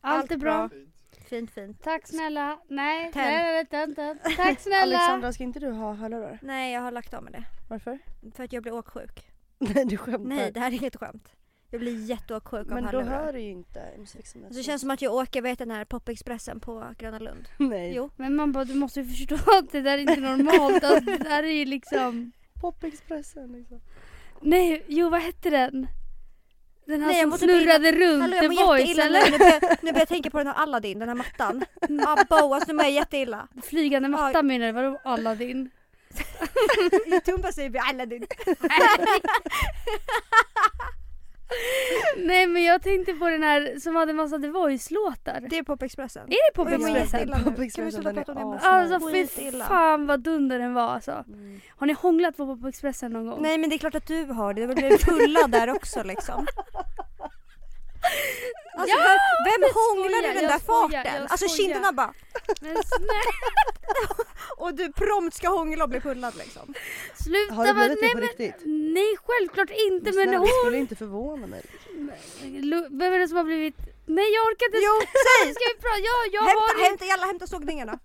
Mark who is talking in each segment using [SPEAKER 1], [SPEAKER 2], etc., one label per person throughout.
[SPEAKER 1] Allt är bra.
[SPEAKER 2] Fint fint.
[SPEAKER 1] Tack snälla. Nej,
[SPEAKER 2] Ten.
[SPEAKER 1] nej, nej, nej, nej. Tack snälla.
[SPEAKER 3] Alexandra, ska inte du ha hörlurar?
[SPEAKER 2] Nej jag har lagt av med det.
[SPEAKER 3] Varför?
[SPEAKER 2] För att jag blir åksjuk.
[SPEAKER 3] Nej du skämtar.
[SPEAKER 2] Nej det här är inget skämt. Jag blir jätteåksjuk av
[SPEAKER 3] Men då
[SPEAKER 2] hörlurar.
[SPEAKER 3] hör du ju inte musikexpressen.
[SPEAKER 2] Så det känns som att jag åker, vet den här popexpressen på Gröna Lund.
[SPEAKER 3] Nej.
[SPEAKER 2] Jo.
[SPEAKER 1] Men man bara, du måste ju förstå att det där är inte normalt. Alltså, det där är ju liksom...
[SPEAKER 3] Popexpressen liksom.
[SPEAKER 1] Nej, jo vad hette den? Den här
[SPEAKER 2] Nej,
[SPEAKER 1] som snurrade runt
[SPEAKER 2] Hallå
[SPEAKER 1] The
[SPEAKER 2] jag
[SPEAKER 1] Voice
[SPEAKER 2] nu.
[SPEAKER 1] eller?
[SPEAKER 2] Nu börjar, nu börjar jag tänka på den här Aladdin, den här mattan. Ja, Boas, nu mår jag jätteilla.
[SPEAKER 1] Flygande matta menar du? Vadå Aladdin?
[SPEAKER 2] Tumba säger vi Aladdin.
[SPEAKER 1] Nej men jag tänkte på den här som hade massa The Voice-låtar.
[SPEAKER 2] Det är popexpressen.
[SPEAKER 1] Är det Popexpressen?
[SPEAKER 2] jätteilla nu. Kan vi sluta prata om det?
[SPEAKER 1] Alltså fy fan vad dunder den var alltså.
[SPEAKER 3] Mm.
[SPEAKER 1] Har ni hånglat på Popexpressen någon gång?
[SPEAKER 2] Nej men det är klart att du har det, du blir fulla där också liksom. Alltså, vem, vem hånglar i den där
[SPEAKER 1] skojar,
[SPEAKER 2] farten? Alltså
[SPEAKER 1] skojar.
[SPEAKER 2] kinderna bara
[SPEAKER 1] Men
[SPEAKER 2] och du prompt ska hångla och bli pullad liksom.
[SPEAKER 1] sluta
[SPEAKER 3] Har det
[SPEAKER 1] vara-
[SPEAKER 3] blivit det
[SPEAKER 1] nej,
[SPEAKER 3] på
[SPEAKER 1] men,
[SPEAKER 3] riktigt?
[SPEAKER 1] nej självklart inte men,
[SPEAKER 3] snälla,
[SPEAKER 1] hon...
[SPEAKER 3] Det skulle inte förvåna mig.
[SPEAKER 1] Vem är det som har blivit... Nej jag orkar inte...
[SPEAKER 2] Jo, säg!
[SPEAKER 1] Ska vi prata? Ja, jag
[SPEAKER 2] Hämta,
[SPEAKER 1] har...
[SPEAKER 2] hämta, jalla hämta sågningarna.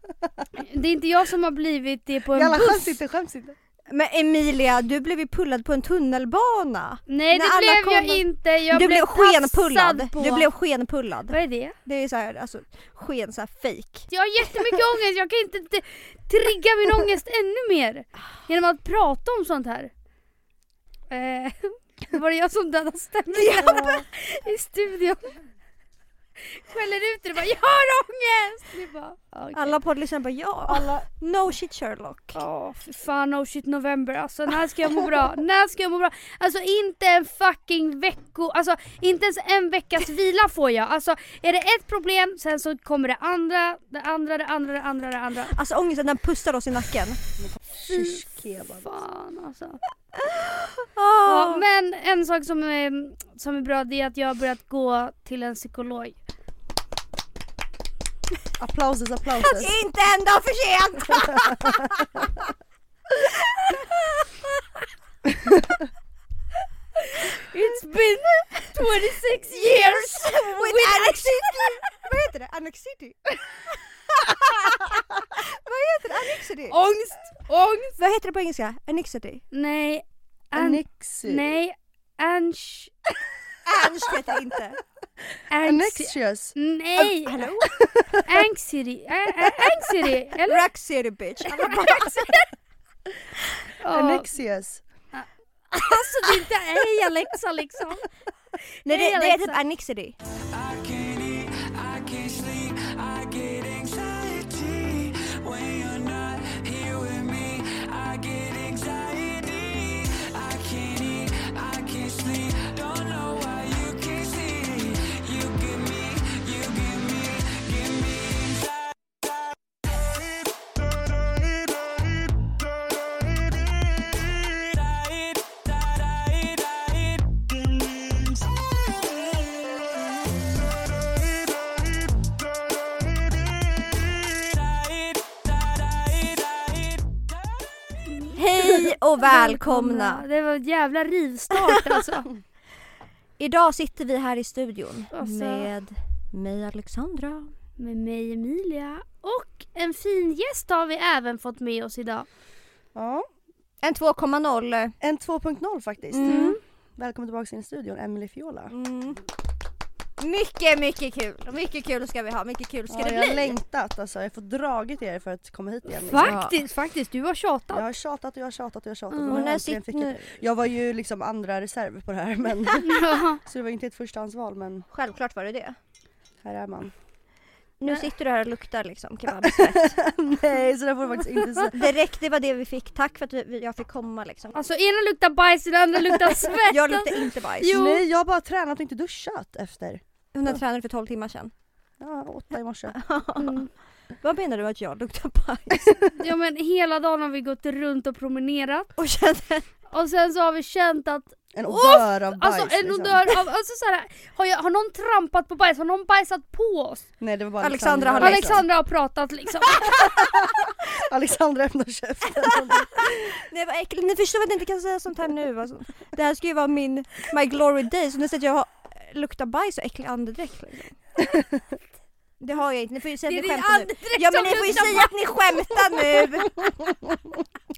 [SPEAKER 1] Det är inte jag som har blivit det på en
[SPEAKER 3] Jalla skäms
[SPEAKER 1] buss.
[SPEAKER 3] inte, skäms inte.
[SPEAKER 2] Men Emilia, du blev ju pullad på en tunnelbana.
[SPEAKER 1] Nej
[SPEAKER 2] När
[SPEAKER 1] det blev jag
[SPEAKER 2] kom-
[SPEAKER 1] inte. Jag
[SPEAKER 2] du blev skenpullad.
[SPEAKER 1] På.
[SPEAKER 2] Du blev skenpullad.
[SPEAKER 1] Vad är det?
[SPEAKER 2] Det är så här, alltså sken så här fake.
[SPEAKER 1] Jag har jättemycket ångest, jag kan inte trigga min ångest ännu mer. Genom att prata om sånt här. Eh, var det jag som dödade stämningen i studion? Skäller ut det bara 'Jag har ångest!' Bara, okej.
[SPEAKER 2] Alla poddlyssnare bara ja,
[SPEAKER 3] Alla,
[SPEAKER 2] no shit Sherlock.
[SPEAKER 1] Ja, för fan no shit november alltså. När ska jag må bra? När ska jag må bra? Alltså inte en fucking vecko, alltså inte ens en veckas vila får jag. Alltså är det ett problem, sen så kommer det andra, det andra, det andra, det andra, det andra.
[SPEAKER 2] Alltså ångesten den pustar oss i nacken.
[SPEAKER 3] kebab.
[SPEAKER 1] Fan alltså.
[SPEAKER 2] Ah.
[SPEAKER 1] Ja, men en sak som är, som är bra det är att jag har börjat gå till en psykolog.
[SPEAKER 3] Applauses, applauses.
[SPEAKER 2] Inte en dag för sent!
[SPEAKER 1] It's been 26 years!
[SPEAKER 2] With anxiety! Vad heter det? Anxiety? Vad heter det? Anxiety?
[SPEAKER 1] Ångest! Ångest!
[SPEAKER 2] Vad heter det på engelska? Anxiety?
[SPEAKER 1] Nej. An-
[SPEAKER 3] Annexi.
[SPEAKER 1] nej. Anx...
[SPEAKER 2] Anx heter det inte.
[SPEAKER 1] Anxi-
[SPEAKER 3] Annexious.
[SPEAKER 1] Nej!
[SPEAKER 2] Hallå?
[SPEAKER 1] Anxiety. Anxiety, eller?
[SPEAKER 2] Rack City bitch.
[SPEAKER 3] Annexious.
[SPEAKER 1] Alltså det är inte hej Alexa liksom.
[SPEAKER 2] Nej det, det är typ anxiety.
[SPEAKER 4] I can't eat, I can't sleep,
[SPEAKER 2] och välkomna!
[SPEAKER 1] Det var en jävla rivstart alltså.
[SPEAKER 2] Idag sitter vi här i studion
[SPEAKER 1] Alltså.
[SPEAKER 2] med mig Alexandra.
[SPEAKER 1] Med mig Emilia. Och en fin gäst har vi även fått med oss idag.
[SPEAKER 3] Ja,
[SPEAKER 2] En 2,0.
[SPEAKER 3] en 2.0 faktiskt.
[SPEAKER 2] Mm.
[SPEAKER 3] Välkommen tillbaka in i studion, Emily Fiola.
[SPEAKER 2] Mm. Mycket, mycket kul. Mycket kul ska vi ha. Mycket kul ska
[SPEAKER 3] Ja,
[SPEAKER 2] det
[SPEAKER 3] jag har
[SPEAKER 2] bli.
[SPEAKER 3] längtat alltså, jag fått dragit er för att komma hit igen. liksom.
[SPEAKER 1] Faktiskt, faktiskt. Du har
[SPEAKER 3] Jag
[SPEAKER 1] tjatat.
[SPEAKER 3] har tjatat och jag har tjatat och jag har tjatat.
[SPEAKER 1] Mm.
[SPEAKER 3] och
[SPEAKER 2] Och sitter
[SPEAKER 3] fick
[SPEAKER 2] nu...
[SPEAKER 3] jag... jag var ju liksom andra reserv på det här men
[SPEAKER 1] Ja.
[SPEAKER 3] så det var inte ett förstahandsval men
[SPEAKER 2] Självklart var det det.
[SPEAKER 3] här är man.
[SPEAKER 2] Nu sitter du här och luktar liksom kebabsvett.
[SPEAKER 3] Nej så det får du faktiskt inte säga.
[SPEAKER 2] Direkt, det var det vi fick. Tack för att vi, vi- jag fick komma liksom.
[SPEAKER 1] Alltså ena luktar bajs, den andra luktar svett.
[SPEAKER 2] Jag luktar inte bajs.
[SPEAKER 1] Jo.
[SPEAKER 3] Nej jag har bara tränat och inte duschat efter.
[SPEAKER 2] När tränade för 12 timmar sedan.
[SPEAKER 3] Ja, åtta i morse.
[SPEAKER 1] Mm.
[SPEAKER 2] Vad menar du att jag luktar bajs?
[SPEAKER 1] Ja men hela dagen har vi gått runt och promenerat.
[SPEAKER 2] Och kände...
[SPEAKER 1] Och sen så har vi känt att,
[SPEAKER 3] En odör av bajs
[SPEAKER 1] alltså en
[SPEAKER 3] liksom.
[SPEAKER 1] odör av, alltså så här, har, jag, har någon trampat på bajs? Har någon bajsat på oss?
[SPEAKER 3] Nej det var bara
[SPEAKER 2] Alexandra har
[SPEAKER 3] Alexandra.
[SPEAKER 2] läst.
[SPEAKER 1] Alexandra har pratat liksom.
[SPEAKER 3] Alexandra öppnar käften.
[SPEAKER 2] Nej vad äckligt, ni förstår att jag inte kan säga sånt här nu. Alltså. Det här ska ju vara min, my glory days. Och nu säger jag har- luktar bajs och äcklig andedräkt. Liksom. Det har jag inte, ni får ju säga
[SPEAKER 1] Det
[SPEAKER 2] att ni skämtar nu. Ja men ni får ju säga att ni skämtar nu!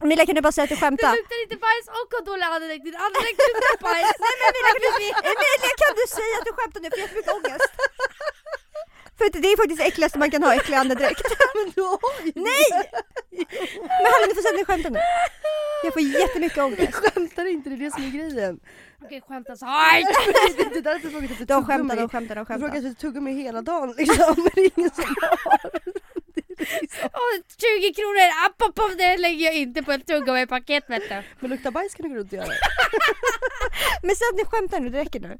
[SPEAKER 2] Emilia kan du bara säga att du
[SPEAKER 1] Det
[SPEAKER 2] skämtar?
[SPEAKER 1] luktar inte bajs och har dålig andedräkt. Din andedräkt luktar bajs.
[SPEAKER 2] Nej men Emilia kan, du, Emilia kan du säga att du skämtar nu för jag har jättemycket ångest? För det är faktiskt det äckligaste man kan ha, äcklig andedräkt.
[SPEAKER 3] Men du har ju
[SPEAKER 2] Nej! Men hallå ni får säga att ni skämtar nu. Jag får jättemycket
[SPEAKER 3] Jag
[SPEAKER 2] ångest.
[SPEAKER 3] skämtar inte, det är det som är grejen.
[SPEAKER 1] Okej skämta så.
[SPEAKER 3] Det är därför jag frågat efter
[SPEAKER 2] De skämtar, de skämtar, de
[SPEAKER 3] Jag frågar
[SPEAKER 2] skämtar.
[SPEAKER 3] efter tuggummi hela dagen liksom, men det är ingen som har. Är liksom.
[SPEAKER 1] Åh, 20 kronor, app, app, app, det lägger jag inte på ett tuggummi-paket vet du.
[SPEAKER 3] Men lukta bajs kan du gå runt och göra.
[SPEAKER 2] Men säg att ni skämtar nu, det räcker nu.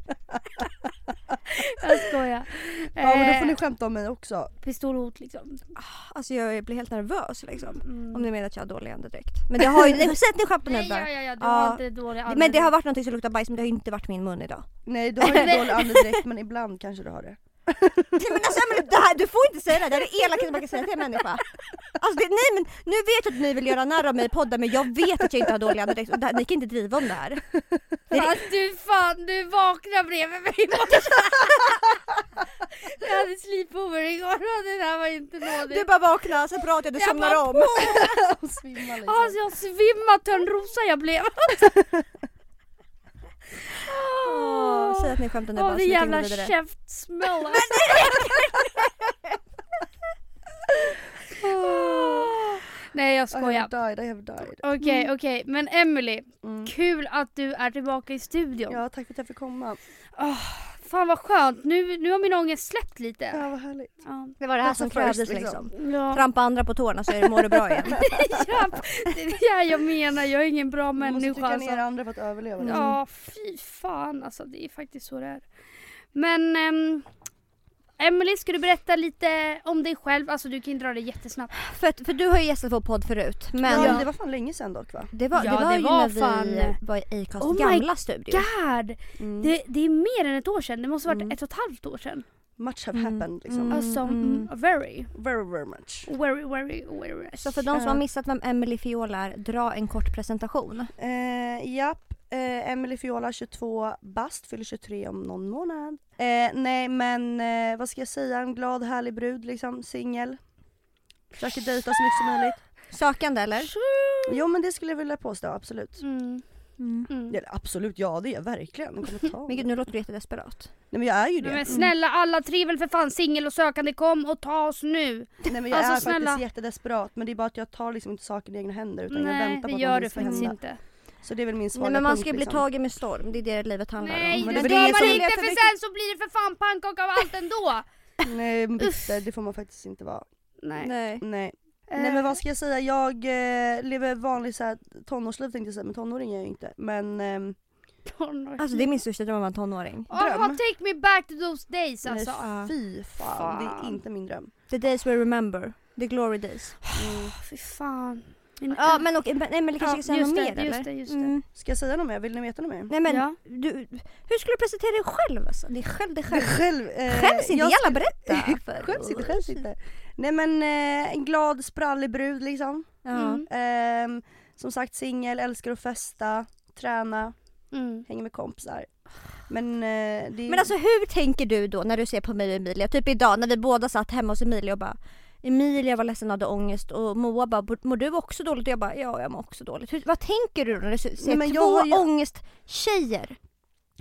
[SPEAKER 1] Jag skojar.
[SPEAKER 3] Ja men då får
[SPEAKER 1] Eh,
[SPEAKER 3] ni skämta om mig också.
[SPEAKER 1] Pistolhot liksom.
[SPEAKER 2] Alltså jag blir helt nervös liksom.
[SPEAKER 1] Mm.
[SPEAKER 2] Om ni menar att jag har dålig andedräkt. Men det har ju, säg att ni skämtar nu
[SPEAKER 1] Nej, ja, ja, ja, du har inte dålig andedräkt.
[SPEAKER 2] Men det har varit någonting som luktar bajs men det har ju inte varit min mun idag.
[SPEAKER 3] Nej du har inte dålig andedräkt men ibland kanske du har det.
[SPEAKER 2] Nej men alltså men det här, du får inte säga det, det här är det elakaste man kan säga till en människa. Alltså det, nej men nu vet jag att ni vill göra narr av mig i podden men jag vet att jag inte har dålig andedräkt och det här, ni kan inte driva om det här. Det är,
[SPEAKER 1] Fast du fan, du vaknade bredvid mig i morse. Jag hade sleepover igår och det där var inte nådigt.
[SPEAKER 2] du bara vaknar, sen pratar jag, du
[SPEAKER 1] Jag
[SPEAKER 2] somnar
[SPEAKER 1] bara
[SPEAKER 2] om.
[SPEAKER 3] Och svimmar liksom.
[SPEAKER 1] Alltså jag svimmade Törnrosa jag blev.
[SPEAKER 2] Åh, Säg att ni skämtar nu
[SPEAKER 1] Åh
[SPEAKER 2] bara så vi
[SPEAKER 1] jävla käftsmäll. Nej jag
[SPEAKER 3] I have
[SPEAKER 1] skojar.
[SPEAKER 3] died, I have died.
[SPEAKER 1] Okej okej men Emily,
[SPEAKER 3] Mm.
[SPEAKER 1] kul att du är tillbaka i studion.
[SPEAKER 3] Ja tack för att jag fick komma.
[SPEAKER 1] Fan vad skönt, nu, nu har min ångest släppt lite.
[SPEAKER 3] Ja vad härligt.
[SPEAKER 1] Ja.
[SPEAKER 2] Det var det här som krävdes
[SPEAKER 3] liksom.
[SPEAKER 2] liksom.
[SPEAKER 1] Ja.
[SPEAKER 2] Trampa andra på tårna så är det, mår du bra igen.
[SPEAKER 1] ja, det är det jag menar, jag är ingen bra
[SPEAKER 3] Man måste
[SPEAKER 1] människa
[SPEAKER 3] trycka
[SPEAKER 1] alltså.
[SPEAKER 3] ner andra för att överleva. liksom.
[SPEAKER 1] Ja, fy fan alltså. Det är faktiskt så det är. Men um, Emily, ska du berätta lite om dig själv? Alltså du kan ju dra det jättesnabbt.
[SPEAKER 2] för, för du har ju gästat vår podd förut men
[SPEAKER 3] Ja, men det var fan länge sedan dock va?
[SPEAKER 2] det var,
[SPEAKER 1] Ja,
[SPEAKER 2] det var
[SPEAKER 1] det
[SPEAKER 2] ju
[SPEAKER 1] var
[SPEAKER 2] när
[SPEAKER 1] fan-
[SPEAKER 2] vi var i Acast
[SPEAKER 1] Oh my
[SPEAKER 2] gamla studio.
[SPEAKER 1] God!
[SPEAKER 3] Mm.
[SPEAKER 1] Det, det är mer än ett år sedan. Det måste varit
[SPEAKER 3] Mm.
[SPEAKER 1] ett och ett halvt år sedan.
[SPEAKER 3] Much have
[SPEAKER 2] Mm.
[SPEAKER 3] happened liksom.
[SPEAKER 2] Mm.
[SPEAKER 1] Alltså, mm. very,
[SPEAKER 3] Very very much.
[SPEAKER 1] very, very, very.
[SPEAKER 2] Så för de som har
[SPEAKER 3] Eh.
[SPEAKER 2] missat vem Emily Fiola är, dra en kort presentation.
[SPEAKER 3] Eh, japp, eh, Emily Fiola 22 bast, fyller 23 om någon månad. Eh, nej men eh, vad ska jag säga, en glad härlig brud liksom, singel. Försöker dejta så mycket som möjligt.
[SPEAKER 2] Sökande eller?
[SPEAKER 3] Jo men det skulle jag vilja påstå, absolut.
[SPEAKER 1] Mm. Mm.
[SPEAKER 3] Eller, absolut, ja det är jag verkligen. Jag
[SPEAKER 2] Men
[SPEAKER 3] det.
[SPEAKER 2] gud nu låter du jättedesperat.
[SPEAKER 3] Nej men jag är ju det.
[SPEAKER 1] Nej, men snälla alla väl för fan singel och sökande, kom och ta oss nu.
[SPEAKER 3] Nej men jag
[SPEAKER 1] alltså,
[SPEAKER 3] är
[SPEAKER 1] snälla.
[SPEAKER 3] faktiskt jättedesperat men det är bara att jag tar liksom inte saken i egna händer utan jag
[SPEAKER 1] Nej
[SPEAKER 3] väntar
[SPEAKER 1] det
[SPEAKER 3] på att
[SPEAKER 1] gör du
[SPEAKER 3] någonting ska
[SPEAKER 1] faktiskt
[SPEAKER 3] hända.
[SPEAKER 1] inte.
[SPEAKER 3] Så det är väl min svaga
[SPEAKER 2] Nej men man
[SPEAKER 3] punkt
[SPEAKER 2] ska bli
[SPEAKER 3] liksom.
[SPEAKER 2] tagen med storm, det är det livet handlar
[SPEAKER 1] Nej
[SPEAKER 2] om.
[SPEAKER 3] men
[SPEAKER 1] det
[SPEAKER 3] det
[SPEAKER 1] gör man inte för sen så blir det för fan pannkaka av allt ändå.
[SPEAKER 3] Nej men bitter, det får man faktiskt inte vara.
[SPEAKER 1] Nej.
[SPEAKER 2] Nej.
[SPEAKER 3] Nej.
[SPEAKER 1] Eh,
[SPEAKER 3] Nej men vad ska jag säga, jag eh, lever vanligt så här, tonårsliv tänkte jag säga men tonåring är jag ju inte. Men ehm,
[SPEAKER 2] Alltså det är min största dröm att vara en tonåring.
[SPEAKER 3] Dröm.
[SPEAKER 1] take me back to those days alltså.
[SPEAKER 3] nej, fy fan, det är inte min dröm.
[SPEAKER 2] The days we remember, the glory days.
[SPEAKER 3] Mm.
[SPEAKER 1] Fy fan.
[SPEAKER 2] Ja men och men Emelie kanske
[SPEAKER 1] Ja,
[SPEAKER 2] ska säga
[SPEAKER 1] just
[SPEAKER 2] något
[SPEAKER 1] det,
[SPEAKER 2] mer eller?
[SPEAKER 1] just det, just det.
[SPEAKER 2] Mm.
[SPEAKER 3] Ska jag säga något mer? Vill ni veta något mer?
[SPEAKER 2] Nej men
[SPEAKER 1] Ja.
[SPEAKER 2] du, hur skulle du presentera dig själv alltså? Det är själv, det är själv.
[SPEAKER 3] Själv, eh,
[SPEAKER 2] Skäms inte,
[SPEAKER 3] jag
[SPEAKER 2] jävla berätta!
[SPEAKER 3] Skäms inte, skäms inte. Nej men eh, en glad sprallig brud liksom.
[SPEAKER 1] Mm.
[SPEAKER 3] Ehm, som sagt singel, älskar att festa, träna,
[SPEAKER 1] Mm.
[SPEAKER 3] hänga med kompisar. Men eh, det är
[SPEAKER 2] Men alltså hur tänker du då när du ser på mig och Emilia? Typ idag när vi båda satt hemma hos Emilia och bara Emilia var ledsen och hade ångest och Moa bara mår du också dåligt? Och jag bara ja jag mår också dåligt. Hur, vad tänker du då när du ser
[SPEAKER 3] Nej, men
[SPEAKER 2] två
[SPEAKER 3] jag
[SPEAKER 2] ångesttjejer?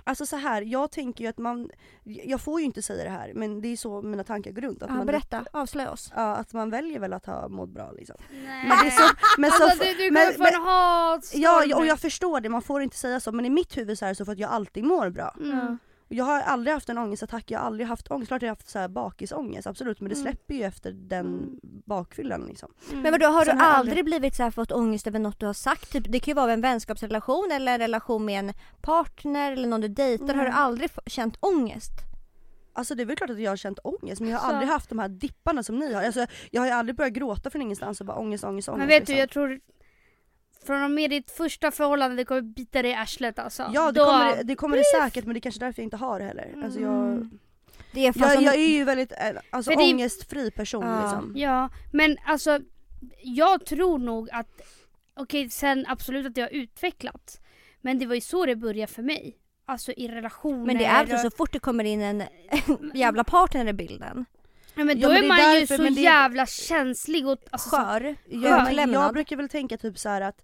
[SPEAKER 3] Alltså så här, jag tänker ju att man, jag får ju inte säga det här men det är så mina tankar går runt. Att,
[SPEAKER 2] Ja,
[SPEAKER 3] man,
[SPEAKER 2] berätta, avslöja oss.
[SPEAKER 3] ja, att man väljer väl att ha mått bra liksom.
[SPEAKER 1] Nej.
[SPEAKER 3] Men det är så, men så,
[SPEAKER 1] alltså du, du
[SPEAKER 3] men-
[SPEAKER 1] kommer få en hatstorm.
[SPEAKER 3] ja, ja, och jag förstår det, man får inte säga så men i mitt huvud så är det så för att jag alltid mår bra.
[SPEAKER 1] Mm.
[SPEAKER 3] Jag har aldrig haft en ångestattack, jag har aldrig haft ångest, klart jag har haft så här bakisångest absolut men det
[SPEAKER 1] Mm.
[SPEAKER 3] släpper ju efter den bakfyllan liksom.
[SPEAKER 1] Mm.
[SPEAKER 2] Men vadå har du
[SPEAKER 3] Sen har jag
[SPEAKER 2] aldrig
[SPEAKER 3] aldrig-
[SPEAKER 2] blivit så här fått ångest över något du har sagt? Typ, det kan ju vara en vänskapsrelation eller en relation med en partner eller någon du dejtar. Har du
[SPEAKER 3] Nej.
[SPEAKER 2] aldrig känt ångest?
[SPEAKER 3] Alltså det är väl klart att jag har känt ångest men jag har
[SPEAKER 1] Så.
[SPEAKER 3] aldrig haft de här dipparna som ni har. Alltså, jag har ju aldrig börjat gråta från ingenstans och bara ångest, ångest, ångest.
[SPEAKER 1] Men vet du,
[SPEAKER 3] liksom.
[SPEAKER 1] jag tror från och med ditt första förhållande det kommer bita dig i arslet alltså.
[SPEAKER 3] Ja det
[SPEAKER 1] Då-
[SPEAKER 3] kommer, det kommer det säkert men det är kanske därför jag inte har det heller. Alltså jag,
[SPEAKER 2] Mm. Det är
[SPEAKER 3] jag, jag är ju väldigt eh, alltså,
[SPEAKER 1] det-
[SPEAKER 3] ångestfri person
[SPEAKER 2] Ja.
[SPEAKER 3] liksom.
[SPEAKER 1] Ja, men alltså jag tror nog att, okej sen absolut att det har utvecklats. Men det var ju så det började för mig. alltså i relationer.
[SPEAKER 2] Men det är alltså så fort det kommer in en jävla partner i bilden.
[SPEAKER 1] Ja, men
[SPEAKER 3] Ja,
[SPEAKER 1] då
[SPEAKER 3] men
[SPEAKER 1] är man ju
[SPEAKER 3] därför,
[SPEAKER 1] så
[SPEAKER 3] men det
[SPEAKER 1] jävla känslig och alltså, så-
[SPEAKER 2] Skör,
[SPEAKER 3] Jag,
[SPEAKER 2] utlämnad.
[SPEAKER 3] jag brukar väl tänka typ så här att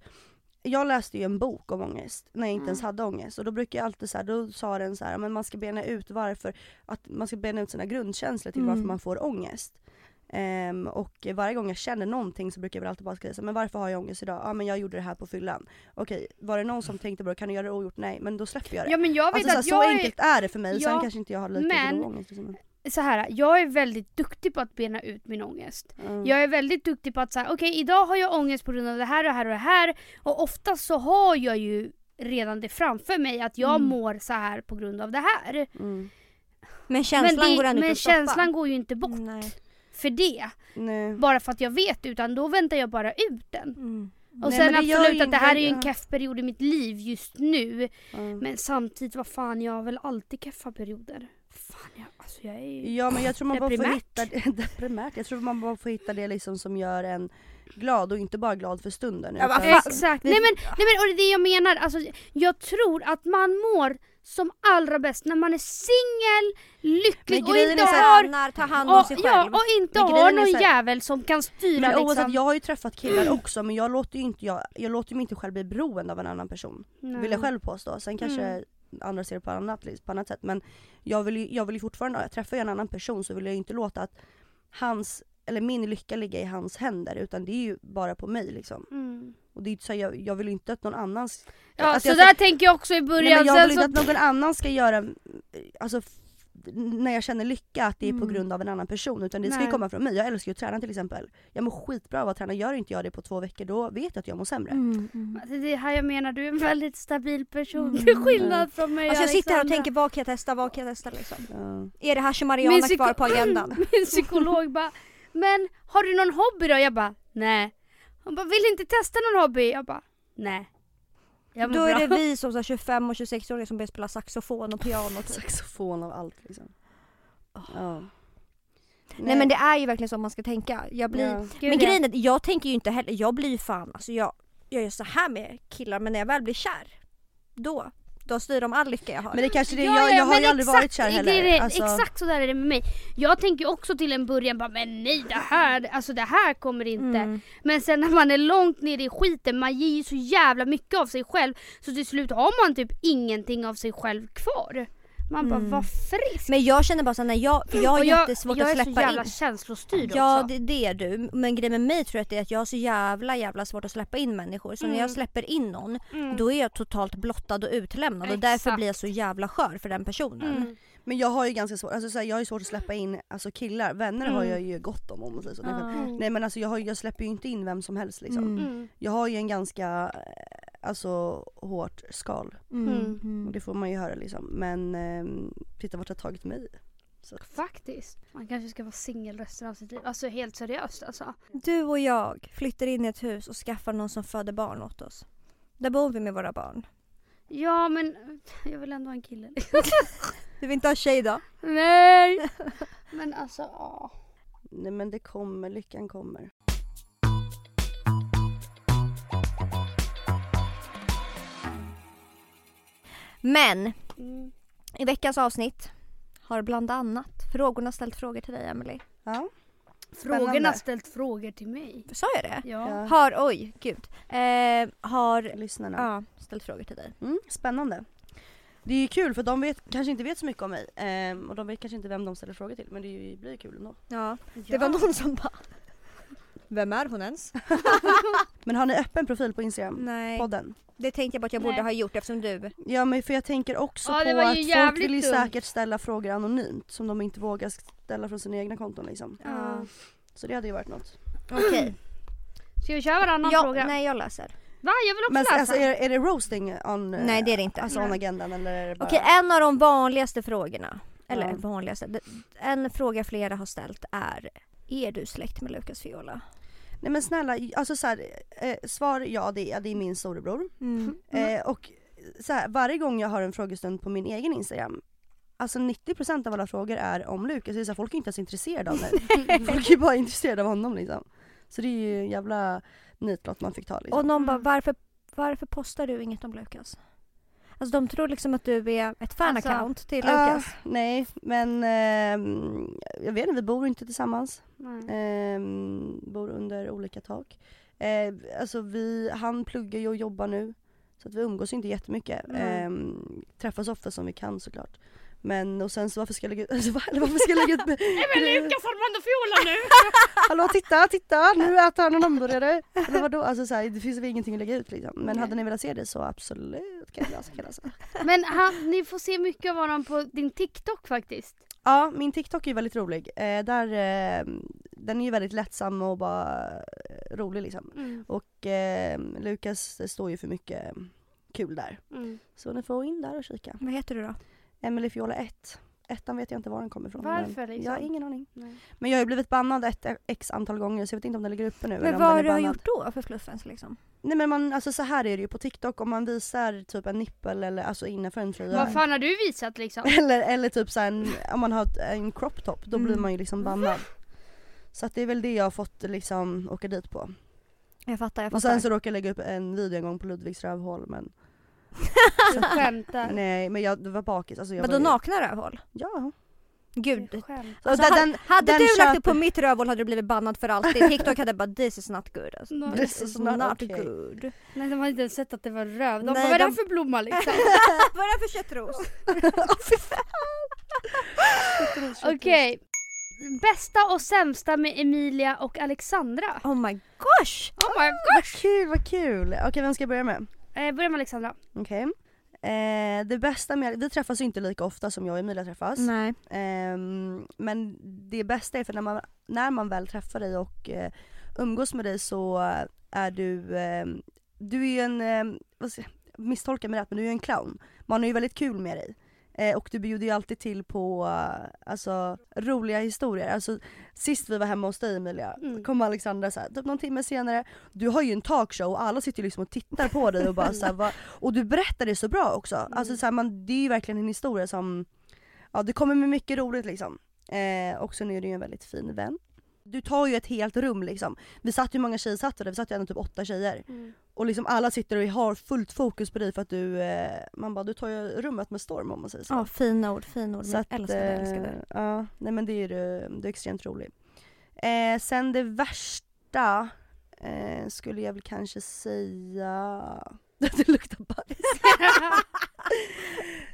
[SPEAKER 3] jag läste ju en bok om ångest när jag inte ens hade ångest och då brukar jag alltid så här, då sa den så här, men man ska bena ut varför, att man ska bena ut sina grundkänslor till varför
[SPEAKER 2] Mm.
[SPEAKER 3] man får ångest. Ehm, och varje gång jag känner någonting så brukar jag väl alltid bara skriva så men varför har jag ångest idag? Ja men jag gjorde det här på fyllan. Okej, var det någon som tänkte på det, kan du göra det ogjort? Nej, men då släpper jag det.
[SPEAKER 1] Ja men jag vet
[SPEAKER 3] alltså, så,
[SPEAKER 1] att
[SPEAKER 3] så
[SPEAKER 1] jag är,
[SPEAKER 3] enkelt är det för mig, sen
[SPEAKER 1] Ja,
[SPEAKER 3] kanske inte jag har lika
[SPEAKER 1] men-
[SPEAKER 3] ångest. Liksom.
[SPEAKER 1] Så här, jag är väldigt duktig på att bena ut min ångest.
[SPEAKER 3] Mm.
[SPEAKER 1] Jag är väldigt duktig på att säga, okej idag har jag ångest på grund av det här och det här och det här. Och oftast så har jag ju redan det framför mig att jag
[SPEAKER 2] Mm.
[SPEAKER 1] mår så här på grund av det här.
[SPEAKER 3] Mm.
[SPEAKER 2] Men känslan
[SPEAKER 1] men det,
[SPEAKER 2] går ändå
[SPEAKER 1] men
[SPEAKER 2] inte att
[SPEAKER 1] känslan går ju inte bort
[SPEAKER 2] Nej.
[SPEAKER 1] för det.
[SPEAKER 3] Nej.
[SPEAKER 1] Bara för att jag vet utan då väntar jag bara ut den.
[SPEAKER 2] Mm.
[SPEAKER 1] Och
[SPEAKER 3] Nej,
[SPEAKER 1] sen absolut
[SPEAKER 3] ju
[SPEAKER 1] att det här är ju en keff period i mitt liv just nu.
[SPEAKER 3] Mm.
[SPEAKER 1] Men samtidigt, vad fan jag har väl alltid keffa perioder. Fan jag, alltså jag är.
[SPEAKER 3] Ja men jag tror man bara får hitta det, deprimärt. Jag tror man bara får hitta det liksom som gör en glad och inte bara glad för stunden.
[SPEAKER 2] Ja,
[SPEAKER 3] utan-
[SPEAKER 2] fan.
[SPEAKER 1] Exakt,
[SPEAKER 2] Vi-
[SPEAKER 1] nej men, nej men och det är det jag menar. Alltså, jag tror att man mår som allra bäst när man är singel, lycklig och inte
[SPEAKER 3] är så här-
[SPEAKER 1] har...
[SPEAKER 2] Tränar, tar hand om
[SPEAKER 1] Och,
[SPEAKER 2] sig
[SPEAKER 1] ja,
[SPEAKER 2] själv.
[SPEAKER 1] och inte
[SPEAKER 3] Men
[SPEAKER 1] har någon
[SPEAKER 3] här-
[SPEAKER 1] jävel som kan styra
[SPEAKER 3] Men oavsett,
[SPEAKER 1] liksom.
[SPEAKER 3] jag har ju träffat killar också men jag låter ju inte, jag, jag låter mig inte själv bli beroende av en annan person.
[SPEAKER 1] Nej.
[SPEAKER 3] Vill jag själv påstå. Sen kanske
[SPEAKER 1] Mm.
[SPEAKER 3] Andra ser det på annat, på annat sätt men jag vill ju, jag vill ju fortfarande, träffar jag en annan person så vill jag ju inte låta att hans, eller min lycka ligga i hans händer utan det är ju bara på mig liksom.
[SPEAKER 1] Mm.
[SPEAKER 3] Och det är så, jag, jag vill inte att någon annan
[SPEAKER 1] Ja,
[SPEAKER 3] Alltså,
[SPEAKER 1] så
[SPEAKER 3] jag
[SPEAKER 1] där tänker jag också i
[SPEAKER 3] Nej,
[SPEAKER 1] början.
[SPEAKER 3] men jag vill
[SPEAKER 1] så,
[SPEAKER 3] inte att någon annan ska göra, alltså när jag känner lycka att det är på
[SPEAKER 2] Mm.
[SPEAKER 3] grund av en annan person utan det ska ju komma från mig. Jag älskar ju att träna till exempel. Jag mår skitbra av att träna, gör inte jag det på två veckor då vet jag att jag mår sämre.
[SPEAKER 2] Mm, mm.
[SPEAKER 1] det är det här jag menar, du är en väldigt stabil person
[SPEAKER 2] Mm.
[SPEAKER 1] till skillnad från mig
[SPEAKER 2] Alltså jag sitter här och tänker vad kan jag testa, vad kan jag testa liksom?
[SPEAKER 3] Ja.
[SPEAKER 2] Är det
[SPEAKER 1] Min
[SPEAKER 2] marijuana
[SPEAKER 1] psyko-
[SPEAKER 2] kvar på agendan?
[SPEAKER 1] Min psykolog bara, men har du någon hobby då? Jag bara, nej. Hon bara, vill inte testa någon hobby? Jag bara, nej. Jag
[SPEAKER 2] Då är
[SPEAKER 1] bra.
[SPEAKER 2] det vi som så här 25 och 26-åringar som börjar spela saxofon och piano typ.
[SPEAKER 3] Saxofon av allt liksom. Ja.
[SPEAKER 2] Nej men det är ju verkligen så man ska tänka. Jag blir...
[SPEAKER 3] Ja.
[SPEAKER 2] Men grejen är, jag tänker ju inte heller, jag blir ju fan, alltså jag, jag gör så här med killar men när jag väl blir kär, då, då styr de all lycka jag har.
[SPEAKER 3] Men det kanske det,
[SPEAKER 1] Ja,
[SPEAKER 3] jag,
[SPEAKER 1] ja,
[SPEAKER 3] jag har ju aldrig varit kär
[SPEAKER 1] det är
[SPEAKER 3] heller.
[SPEAKER 1] det,
[SPEAKER 3] Alltså,
[SPEAKER 1] Exakt så där är det med mig. Jag tänker också till en början bara, men nej det här, alltså det här kommer inte.
[SPEAKER 2] Mm.
[SPEAKER 1] Men sen när man är långt ner i skiten, man ger ju så jävla mycket av sig själv. Så till slut har man typ ingenting av sig själv kvar. Man bara,
[SPEAKER 2] Mm.
[SPEAKER 1] vad friskt.
[SPEAKER 2] Men jag känner bara så när jag, för jag har
[SPEAKER 1] Och jag,
[SPEAKER 2] jättesvårt
[SPEAKER 1] jag
[SPEAKER 2] att
[SPEAKER 1] är så
[SPEAKER 2] släppa
[SPEAKER 1] jävla
[SPEAKER 2] in.
[SPEAKER 1] känslostyrd
[SPEAKER 2] Ja
[SPEAKER 1] också.
[SPEAKER 2] det, det är du, men grejen med mig tror jag att det är att jag har så jävla jävla svårt att släppa in människor. Så när
[SPEAKER 1] Mm.
[SPEAKER 2] jag släpper in någon,
[SPEAKER 1] Mm.
[SPEAKER 2] då är jag totalt blottad och utlämnad och därför
[SPEAKER 1] Exakt.
[SPEAKER 2] blir jag så jävla skör för den personen.
[SPEAKER 1] Mm.
[SPEAKER 3] Men jag har ju ganska svårt, alltså, så här, jag har ju svårt att släppa in alltså, killar, vänner har
[SPEAKER 1] Mm.
[SPEAKER 3] jag ju gott om om man säger så. Nej, men-
[SPEAKER 1] Mm.
[SPEAKER 3] Nej men alltså jag, har, jag släpper ju inte in vem som helst liksom.
[SPEAKER 2] Mm.
[SPEAKER 1] Mm.
[SPEAKER 3] Jag har ju en ganska alltså, hårt skal.
[SPEAKER 2] Mm.
[SPEAKER 1] Mm.
[SPEAKER 2] Mm.
[SPEAKER 3] Och det får man ju höra liksom. Men eh, titta vart det har tagit mig. Så.
[SPEAKER 1] Faktiskt. Man kanske ska vara singel resten av sitt liv. Alltså helt seriöst alltså.
[SPEAKER 2] Du och jag flyttar in i ett hus och skaffar någon som föder barn åt oss. Där bor vi med våra barn.
[SPEAKER 1] Ja men jag vill ändå ha en kille.
[SPEAKER 2] Du vill inte ha tjej då?
[SPEAKER 1] Nej! Men alltså, ja.
[SPEAKER 3] Nej men det kommer, lyckan kommer.
[SPEAKER 2] Men
[SPEAKER 1] Mm.
[SPEAKER 2] i veckans avsnitt har bland annat frågorna ställt frågor till dig Emily.
[SPEAKER 3] Ja.
[SPEAKER 1] Frågorna
[SPEAKER 3] Spännande.
[SPEAKER 1] ställt frågor till mig.
[SPEAKER 2] Sa jag det?
[SPEAKER 1] Ja.
[SPEAKER 2] Har, oj gud. Eh, har
[SPEAKER 3] Lyssnarna.
[SPEAKER 2] ja, ställt frågor till dig.
[SPEAKER 3] Mm, spännande. Det är ju kul för de vet, kanske inte vet så mycket om mig. ehm, och de vet kanske inte vem de ställer frågor till. Men det är ju- blir ju kul ändå.
[SPEAKER 2] Ja, det var någon som bara Vem är hon ens?
[SPEAKER 3] Men har ni öppen profil på Instagram?
[SPEAKER 2] Nej,
[SPEAKER 3] Podden?
[SPEAKER 2] det tänkte jag på att jag borde
[SPEAKER 1] Nej.
[SPEAKER 2] ha gjort eftersom du
[SPEAKER 3] Ja men för jag tänker också
[SPEAKER 1] Ja,
[SPEAKER 3] på att folk vill ju
[SPEAKER 1] dumt.
[SPEAKER 3] säkert ställa frågor anonymt som de inte vågar ställa från sina egna konton liksom.
[SPEAKER 2] Ja.
[SPEAKER 3] Så det hade ju varit något.
[SPEAKER 2] Okej.
[SPEAKER 1] Ska vi köra varannan
[SPEAKER 2] Ja,
[SPEAKER 1] fråga?
[SPEAKER 2] nej jag läser.
[SPEAKER 1] Va? Jag vill också
[SPEAKER 3] Men
[SPEAKER 1] läsa.
[SPEAKER 3] alltså, är, är det roasting on, eh,
[SPEAKER 2] Nej, det är det inte.
[SPEAKER 3] Alltså on agendan eller är det bara...
[SPEAKER 2] Okej, en av de vanligaste frågorna, eller
[SPEAKER 3] Ja.
[SPEAKER 2] vanligaste, en fråga flera har ställt är Är du släkt med Lukas Fiola?
[SPEAKER 3] Nej men snälla, alltså så här, eh, svar ja det är jag, det är min storebror.
[SPEAKER 2] Mm.
[SPEAKER 3] Eh, och så här, varje gång jag har en frågestund på min egen Instagram Alltså 90% av alla frågor är om Lukas, det är så här, folk är inte ens intresserade av mig. folk är bara intresserade av honom liksom. Så det är ju en jävla nitlott man fick ta liksom.
[SPEAKER 2] Och någon bara
[SPEAKER 1] Mm.
[SPEAKER 2] varför, varför postar du inget om Lukas? Alltså de tror liksom att du är ett fan-account till
[SPEAKER 3] Ah,
[SPEAKER 2] Lukas.
[SPEAKER 3] nej, men ehm, jag vet inte, vi bor inte tillsammans.
[SPEAKER 1] Nej.
[SPEAKER 3] Ehm, bor under olika tak. Eh, alltså vi, han pluggar ju och jobbar nu. Så att vi umgås inte jättemycket.
[SPEAKER 1] Mm.
[SPEAKER 3] Ehm, träffas ofta som vi kan såklart. Men och sen så varför ska jag lägga ut, alltså, varför ska jag lägga ut grejer?
[SPEAKER 1] Armando Fiola nu!
[SPEAKER 3] Hallå titta, titta nu äter han en hamburgare. Eller vadå? Alltså så här, det finns väl ingenting att lägga ut liksom. Men
[SPEAKER 1] Nej.
[SPEAKER 3] hade ni velat se det så absolut kan jag läsa, kan jag läsa.
[SPEAKER 1] Men han, ni får se mycket av honom på din TikTok faktiskt.
[SPEAKER 3] Ja, min TikTok är väldigt rolig. Eh, där, eh, den är ju väldigt lättsam och bara eh, rolig liksom.
[SPEAKER 1] Mm.
[SPEAKER 3] Och eh, Lukas står ju för mycket kul där.
[SPEAKER 1] Mm.
[SPEAKER 3] Så ni får in där och kika.
[SPEAKER 2] Vad heter du då?
[SPEAKER 3] Emily Fiola 1. Ettan vet jag inte var den kommer ifrån.
[SPEAKER 1] Varför
[SPEAKER 3] men
[SPEAKER 1] liksom?
[SPEAKER 3] Jag har ingen aning.
[SPEAKER 1] Nej.
[SPEAKER 3] Men jag har ju blivit bannad ett x antal gånger så jag vet inte om den ligger uppe nu
[SPEAKER 2] Men vad har du
[SPEAKER 3] bannad.
[SPEAKER 2] gjort då för fluffens liksom?
[SPEAKER 3] Nej men man, alltså så här är det ju på TikTok om man visar typ en nippel eller alltså innanför en tröja.
[SPEAKER 1] Vad fan har du visat liksom?
[SPEAKER 3] Eller, eller typ så en, om man har ett, en crop top då blir
[SPEAKER 2] Mm.
[SPEAKER 3] man ju liksom bannad. Så att det är väl det jag har fått liksom åka dit på.
[SPEAKER 2] Jag fattar, jag
[SPEAKER 3] Och
[SPEAKER 2] fattar.
[SPEAKER 3] sen så råkade jag lägga upp en video en gång på Ludvigs rövhål men
[SPEAKER 1] Du skämtar.
[SPEAKER 3] nej men jag var bakis. Alltså jag
[SPEAKER 2] Vadå
[SPEAKER 3] var ju-
[SPEAKER 2] nakna rövhål?
[SPEAKER 3] Ja.
[SPEAKER 2] Gud.
[SPEAKER 3] Och
[SPEAKER 2] Alltså,
[SPEAKER 3] den-
[SPEAKER 2] ha-
[SPEAKER 3] den-
[SPEAKER 2] hade
[SPEAKER 3] den
[SPEAKER 2] du lagt upp
[SPEAKER 3] köper-
[SPEAKER 2] på mitt rövhål hade du blivit bannad för alltid. TikTok hade bara this is not good alltså.
[SPEAKER 1] No.
[SPEAKER 2] This is
[SPEAKER 3] not
[SPEAKER 2] not
[SPEAKER 3] okay.
[SPEAKER 2] good.
[SPEAKER 1] Nej de har inte ens sett att det var röv. De
[SPEAKER 2] Nej,
[SPEAKER 1] bara, vad är det här
[SPEAKER 2] de-
[SPEAKER 1] för blomma liksom?
[SPEAKER 2] Vad är det för köttros?
[SPEAKER 1] Okej. Bästa och sämsta med Emilia och Alexandra.
[SPEAKER 2] Oh my gosh!
[SPEAKER 1] Oh my god.
[SPEAKER 3] Vad kul, vad kul! Okej vem ska jag börja med?
[SPEAKER 1] Eh, börja med Alexandra.
[SPEAKER 3] Okej. Eh, det bästa med, vi träffas ju inte lika ofta som jag och Emilia träffas.
[SPEAKER 2] Nej.
[SPEAKER 3] Ehm, men det bästa är för när man, när man väl träffar dig och eh, umgås med dig så är du, ehm, du är ju en, vad ska, jag- misstolka mig rätt men du är ju en clown. Man har ju väldigt kul med dig. Eh, och du bjuder ju alltid till på alltså, roliga historier. Alltså, sist vi var hemma hos dig Emilia,
[SPEAKER 1] Mm.
[SPEAKER 3] kom Alexandra så här, typ någon timme senare. Du har ju en talkshow och alla sitter liksom och tittar på dig och bara så här, va, Och du berättar det så bra också. Alltså, så här, man, det är ju verkligen en historia som, ja det kommer med mycket roligt liksom. Eh, och sen är du ju en väldigt fin vän. Du tar ju ett helt rum liksom. Vi satt ju många tjejer satt där, vi satt ju ändå typ åtta tjejer. Och liksom alla sitter och har fullt fokus på dig för att du, eh, man bara du tar ju rummet med storm om man säger så.
[SPEAKER 2] Ja, fina ord, fina ord.
[SPEAKER 3] Så att,
[SPEAKER 2] älskar det, älskar det.
[SPEAKER 3] eh, Ja, nej men det är du är extremt rolig. Eh, sen det värsta eh, skulle jag väl kanske säga det luktar bajs.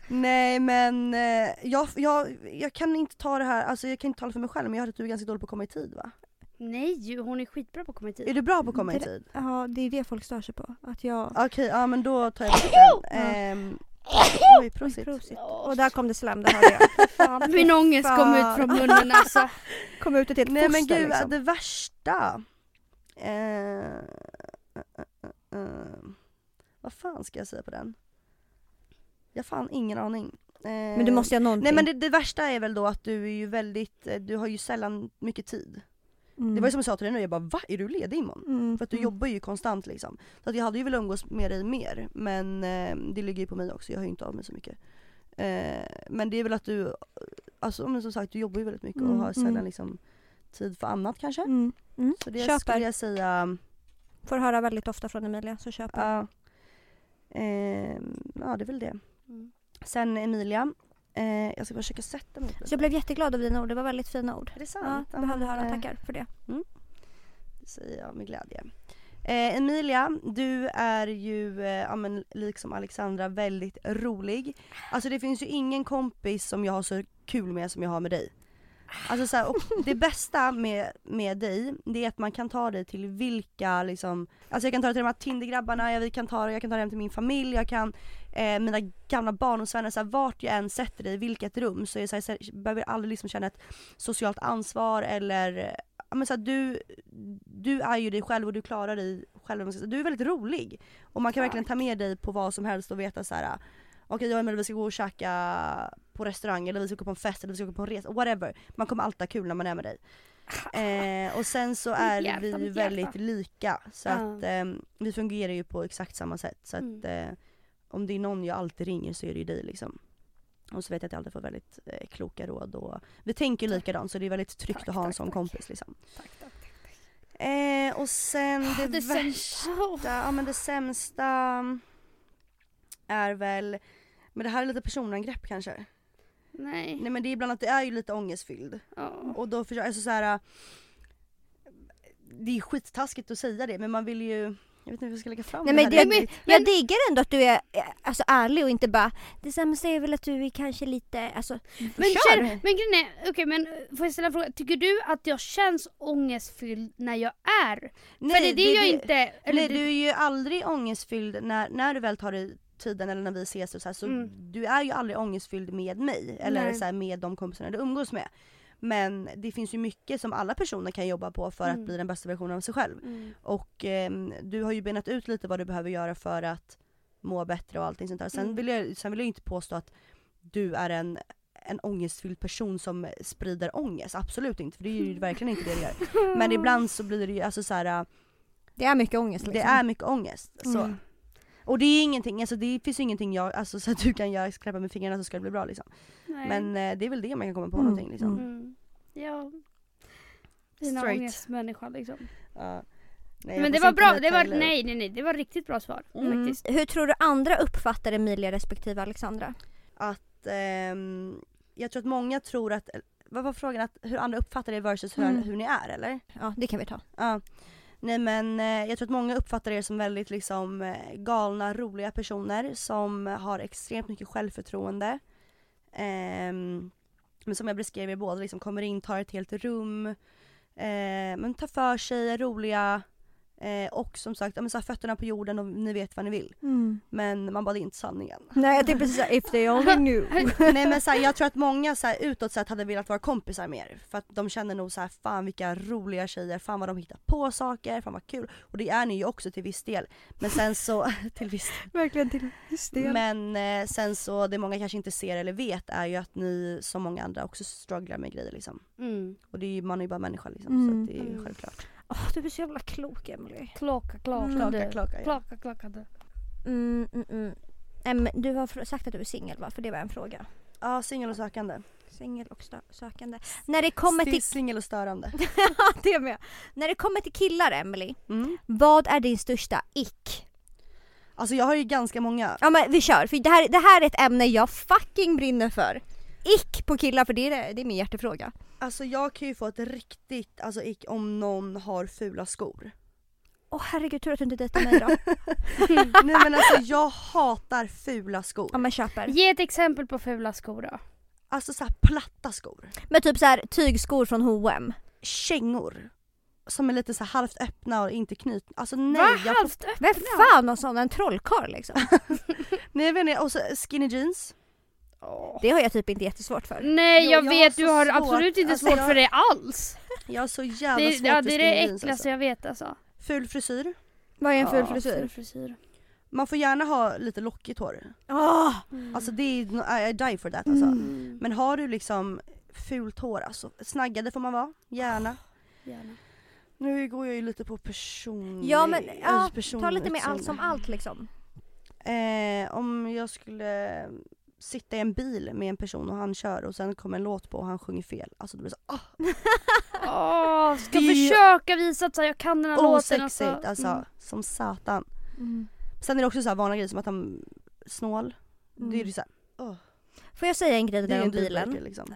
[SPEAKER 3] Nej men eh, jag, jag, jag kan inte ta det här, alltså jag kan inte tala för mig själv men jag hörde att du är ganska dålig på att komma i tid va?
[SPEAKER 1] Nej, hon är skitbra på att komma i tid.
[SPEAKER 3] Är du bra på att komma i tid?
[SPEAKER 2] Ja, det är det folk stör sig på. Att jag...
[SPEAKER 3] Okej, ja men då tar jag bort den. Ehm, oj, prosit.
[SPEAKER 2] Prosit. Och där kom det slem, det hörde jag. Fan,
[SPEAKER 1] Min ångest kom ut från munnen alltså.
[SPEAKER 2] Kom ut ett helt
[SPEAKER 3] Nej men gud,
[SPEAKER 2] liksom.
[SPEAKER 3] det värsta. Eh, eh, eh, eh, vad fan ska jag säga på den? Jag har fan ingen aning. Eh,
[SPEAKER 2] Men du måste ju ha någonting.
[SPEAKER 3] Nej men det, det värsta är väl då att du är ju väldigt, eh, du har ju sällan mycket tid.
[SPEAKER 2] Mm.
[SPEAKER 3] Det var ju som jag sa till dig nu, jag bara va? Är du ledig imorgon?
[SPEAKER 2] Mm,
[SPEAKER 3] För att du
[SPEAKER 2] mm.
[SPEAKER 3] jobbar ju konstant liksom. Så att jag hade ju velat umgås med dig mer men eh, det ligger ju på mig också, jag hör ju inte av mig så mycket. Eh, men det är väl att du, alltså men som sagt du jobbar ju väldigt mycket och
[SPEAKER 2] Mm,
[SPEAKER 3] har sällan
[SPEAKER 2] mm.
[SPEAKER 3] liksom tid för annat kanske.
[SPEAKER 2] Mm. Mm.
[SPEAKER 3] Så det
[SPEAKER 2] Köper.
[SPEAKER 3] skulle jag säga,
[SPEAKER 2] Får höra väldigt ofta från Emilia, så köper.
[SPEAKER 3] ja. Ehm, ja det är väl det.
[SPEAKER 1] Mm.
[SPEAKER 3] Sen Emilia, eh, jag ska bara försöka sätta mig
[SPEAKER 2] Så jag blev jätteglad av dina ord, det var väldigt fina ord.
[SPEAKER 3] Är det
[SPEAKER 2] Ja,
[SPEAKER 3] sant?
[SPEAKER 2] jag behövde höra,
[SPEAKER 3] Eh,
[SPEAKER 2] tackar för det.
[SPEAKER 3] Det säger jag med glädje. Eh, Emilia, du är ju, eh, ja, men, liksom Alexandra, väldigt rolig. Alltså det finns ju ingen kompis som jag har så kul med som jag har med dig. Alltså så här, och det bästa med, med dig, det är att man kan ta dig till vilka liksom, alltså jag kan ta dig till de här Tindergrabbarna, jag, kan ta, jag kan ta dig hem till min familj, jag kan, eh, mina gamla barndomsvänner, så här, vart jag än sätter dig, i vilket rum, så, är så här, så här, jag aldrig liksom känna ett socialt ansvar eller ja, men så här, du, du är ju dig själv och du klarar dig själv. Du är väldigt rolig. Och man kan verkligen ta med dig på vad som helst och veta så här. Okej jag och Emelie vi ska gå och käka på restaurang eller vi ska gå på en fest eller vi ska gå på en resa, whatever. Man kommer alltid ha kul när man är med dig. Eh, och sen så är
[SPEAKER 1] Hjärta,
[SPEAKER 3] vi ju väldigt lika. Så
[SPEAKER 1] Ja.
[SPEAKER 3] att eh, vi fungerar ju på exakt samma sätt. Så att eh, om det är någon jag alltid ringer så är det ju dig liksom. Och så vet jag att jag alltid får väldigt eh, kloka råd och vi tänker likadant så det är väldigt tryggt
[SPEAKER 1] Tack,
[SPEAKER 3] att ha en sån
[SPEAKER 1] tack.
[SPEAKER 3] kompis liksom.
[SPEAKER 1] Tack, tack, tack.
[SPEAKER 3] Eh, och sen det,
[SPEAKER 1] Det
[SPEAKER 3] värsta,
[SPEAKER 1] sämsta.
[SPEAKER 3] ja men det sämsta är väl, men det här är lite personangrepp kanske.
[SPEAKER 1] Nej.
[SPEAKER 3] Nej men det är ibland att det är ju lite ångestfylld.
[SPEAKER 1] Ja.
[SPEAKER 3] Och då försöker, alltså så här. Det är skittaskigt att säga det men man vill ju, jag vet inte hur jag ska lägga fram
[SPEAKER 2] Nej,
[SPEAKER 3] det
[SPEAKER 2] men
[SPEAKER 3] här
[SPEAKER 2] det-
[SPEAKER 3] riktigt.
[SPEAKER 2] Jag diggar ändå att du är eh, alltså, ärlig och inte bara Det sämsta är väl att du är kanske lite, alltså
[SPEAKER 1] Men,
[SPEAKER 2] kör!
[SPEAKER 1] men grejen är, okej men eh, får jag ställa en fråga? Tycker du att jag känns ångestfylld när jag är? För det är det, jag inte... Eller
[SPEAKER 3] Nej
[SPEAKER 1] du,
[SPEAKER 3] du är ju aldrig ångestfylld när, när du väl tar dig tiden eller när vi ses och så, här, så
[SPEAKER 1] Mm.
[SPEAKER 3] du är ju aldrig ångestfylld med mig eller
[SPEAKER 1] Nej.
[SPEAKER 3] så här, med de kompisarna du umgås med. Men det finns ju mycket som alla personer kan jobba på för
[SPEAKER 1] Mm.
[SPEAKER 3] att bli den bästa versionen av sig själv.
[SPEAKER 1] Mm.
[SPEAKER 3] Och ehm, du har ju benat ut lite vad du behöver göra för att må bättre och allting sånt där. Sen,
[SPEAKER 1] Mm.
[SPEAKER 3] vill, jag, sen vill jag inte påstå att du är en, en ångestfylld person som sprider ångest. Absolut inte, för det är ju verkligen inte det du gör. Men ibland så blir det ju alltså så här,
[SPEAKER 2] Det är mycket ångest liksom.
[SPEAKER 3] det är mycket ångest. Så.
[SPEAKER 1] Mm.
[SPEAKER 3] Och det är ingenting, alltså det finns ingenting jag, alltså så att du kan göra, knäppa med fingrarna så ska det bli bra liksom.
[SPEAKER 1] Nej.
[SPEAKER 3] Men eh, det är väl det man kan komma på
[SPEAKER 2] Mm,
[SPEAKER 3] någonting liksom.
[SPEAKER 2] mm.
[SPEAKER 1] Mm. Ja.
[SPEAKER 3] Straight.
[SPEAKER 1] ångestmänniska liksom.
[SPEAKER 3] Ja. Nej,
[SPEAKER 1] Men det var bra, det var, nej nej nej, det var riktigt bra svar
[SPEAKER 3] Mm.
[SPEAKER 1] faktiskt.
[SPEAKER 2] Hur tror du andra uppfattar Emilia respektive Alexandra?
[SPEAKER 3] Att ehm, jag tror att många tror att, vad var frågan? Att hur andra uppfattar det versus hur,
[SPEAKER 2] Mm.
[SPEAKER 3] hur ni är eller?
[SPEAKER 2] Ja det kan vi ta.
[SPEAKER 3] Ja. Nej men eh, jag tror att många uppfattar er som väldigt liksom eh, galna, roliga personer som har extremt mycket självförtroende. Ehm, men som jag beskrev er båda, liksom kommer in, tar ett helt rum, eh, men tar för sig, är roliga eh, och som sagt, ja, men så här, fötterna på jorden och ni vet vad ni vill. Men man är inte sanningen.
[SPEAKER 2] Nej jag tänkte precis såhär, if they only knew.
[SPEAKER 3] Nej men så här, jag tror att många så här, utåt sett hade velat vara kompisar med er. För att de känner nog så här, fan vilka roliga tjejer, fan vad de hittar på saker, fan vad kul. Och det är ni ju också till viss del. Men sen så, till viss
[SPEAKER 2] Verkligen till just
[SPEAKER 3] Men eh, sen så, det många kanske inte ser eller vet är ju att ni som många andra också strugglar med grejer liksom.
[SPEAKER 1] Mm.
[SPEAKER 3] Och det är ju, man är ju bara människa liksom,
[SPEAKER 2] Mm.
[SPEAKER 3] så att det är ju
[SPEAKER 1] Mm.
[SPEAKER 3] självklart.
[SPEAKER 2] Åh du är så jävla klok Emily.
[SPEAKER 1] Klocka, klocka
[SPEAKER 2] Mm.
[SPEAKER 1] du.
[SPEAKER 3] Klocka, klocka, ja.
[SPEAKER 1] Klocka, klocka du.
[SPEAKER 2] Mm, mm, mm. Em, du har sagt att du är singel va? För det var en fråga.
[SPEAKER 3] Ja, singel och sökande.
[SPEAKER 2] Singel och sökande. När det kommer till...
[SPEAKER 3] Singel och störande.
[SPEAKER 2] det med. När det kommer till killar Emily,
[SPEAKER 3] Mm.
[SPEAKER 2] vad är din största ick?
[SPEAKER 3] Alltså jag har ju ganska många.
[SPEAKER 2] Ja men vi kör, för det här, det här är ett ämne jag fucking brinner för. Ick på killar, för det är, det är min hjärtefråga.
[SPEAKER 3] Alltså jag kan ju få ett riktigt alltså, ick om någon har fula skor.
[SPEAKER 2] Åh herregud, tur att du inte dejtar mig då.
[SPEAKER 3] Nej men alltså jag hatar fula skor.
[SPEAKER 2] Ja men köper.
[SPEAKER 1] Ge ett exempel på fula skor då.
[SPEAKER 3] Alltså såhär platta skor.
[SPEAKER 2] Men typ så här tygskor från H&M.
[SPEAKER 3] Kängor. Som är lite så här halvt öppna och inte knutna. Alltså nej.
[SPEAKER 1] Va?
[SPEAKER 3] jag får,
[SPEAKER 1] Halvt öppna?
[SPEAKER 2] Vem fan har sån? En trollkarl liksom.
[SPEAKER 3] nej jag vet inte, och så skinny jeans.
[SPEAKER 2] Det har jag typ inte jättesvårt för.
[SPEAKER 1] Nej
[SPEAKER 3] Jo,
[SPEAKER 1] jag
[SPEAKER 3] jag
[SPEAKER 1] vet,
[SPEAKER 3] har
[SPEAKER 1] du har
[SPEAKER 3] svårt.
[SPEAKER 1] absolut inte
[SPEAKER 3] Alltså,
[SPEAKER 1] svårt
[SPEAKER 3] jag-
[SPEAKER 1] för det alls.
[SPEAKER 3] Jag har så jävla
[SPEAKER 1] Det,
[SPEAKER 3] svårt
[SPEAKER 1] ja,
[SPEAKER 3] för
[SPEAKER 1] det är det äckligaste
[SPEAKER 3] alltså.
[SPEAKER 1] jag vet alltså.
[SPEAKER 3] Ful frisyr.
[SPEAKER 2] Vad är en ful
[SPEAKER 1] Ja,
[SPEAKER 2] frisyr?
[SPEAKER 1] ful frisyr.
[SPEAKER 3] Man får gärna ha lite lockigt hår.
[SPEAKER 2] Åh!
[SPEAKER 1] Mm.
[SPEAKER 3] Alltså det är, I, I die for that alltså.
[SPEAKER 1] Mm.
[SPEAKER 3] Men har du liksom fult hår alltså, snaggade får man vara, gärna.
[SPEAKER 1] Gärna.
[SPEAKER 3] Nu går jag ju lite på personlig,
[SPEAKER 2] Ja men ja,
[SPEAKER 3] person,
[SPEAKER 2] ta lite mer allt som allt liksom.
[SPEAKER 3] Eh, om jag skulle sitta i en bil med en person och han kör och sen kommer en låt på och han sjunger fel. Alltså det blir så ah,
[SPEAKER 1] Åh, ska
[SPEAKER 3] Det
[SPEAKER 1] försöka visa att så här, jag kan den här låten.
[SPEAKER 3] osexigt alltså,
[SPEAKER 1] Mm.
[SPEAKER 3] som satan.
[SPEAKER 2] Mm.
[SPEAKER 3] Sen är det också så här vanliga grejer som att han snål. Det är
[SPEAKER 2] Mm.
[SPEAKER 3] ju så här, åh,
[SPEAKER 2] Får jag säga en grej där om
[SPEAKER 3] en
[SPEAKER 2] bilen?
[SPEAKER 3] dealbreaker liksom.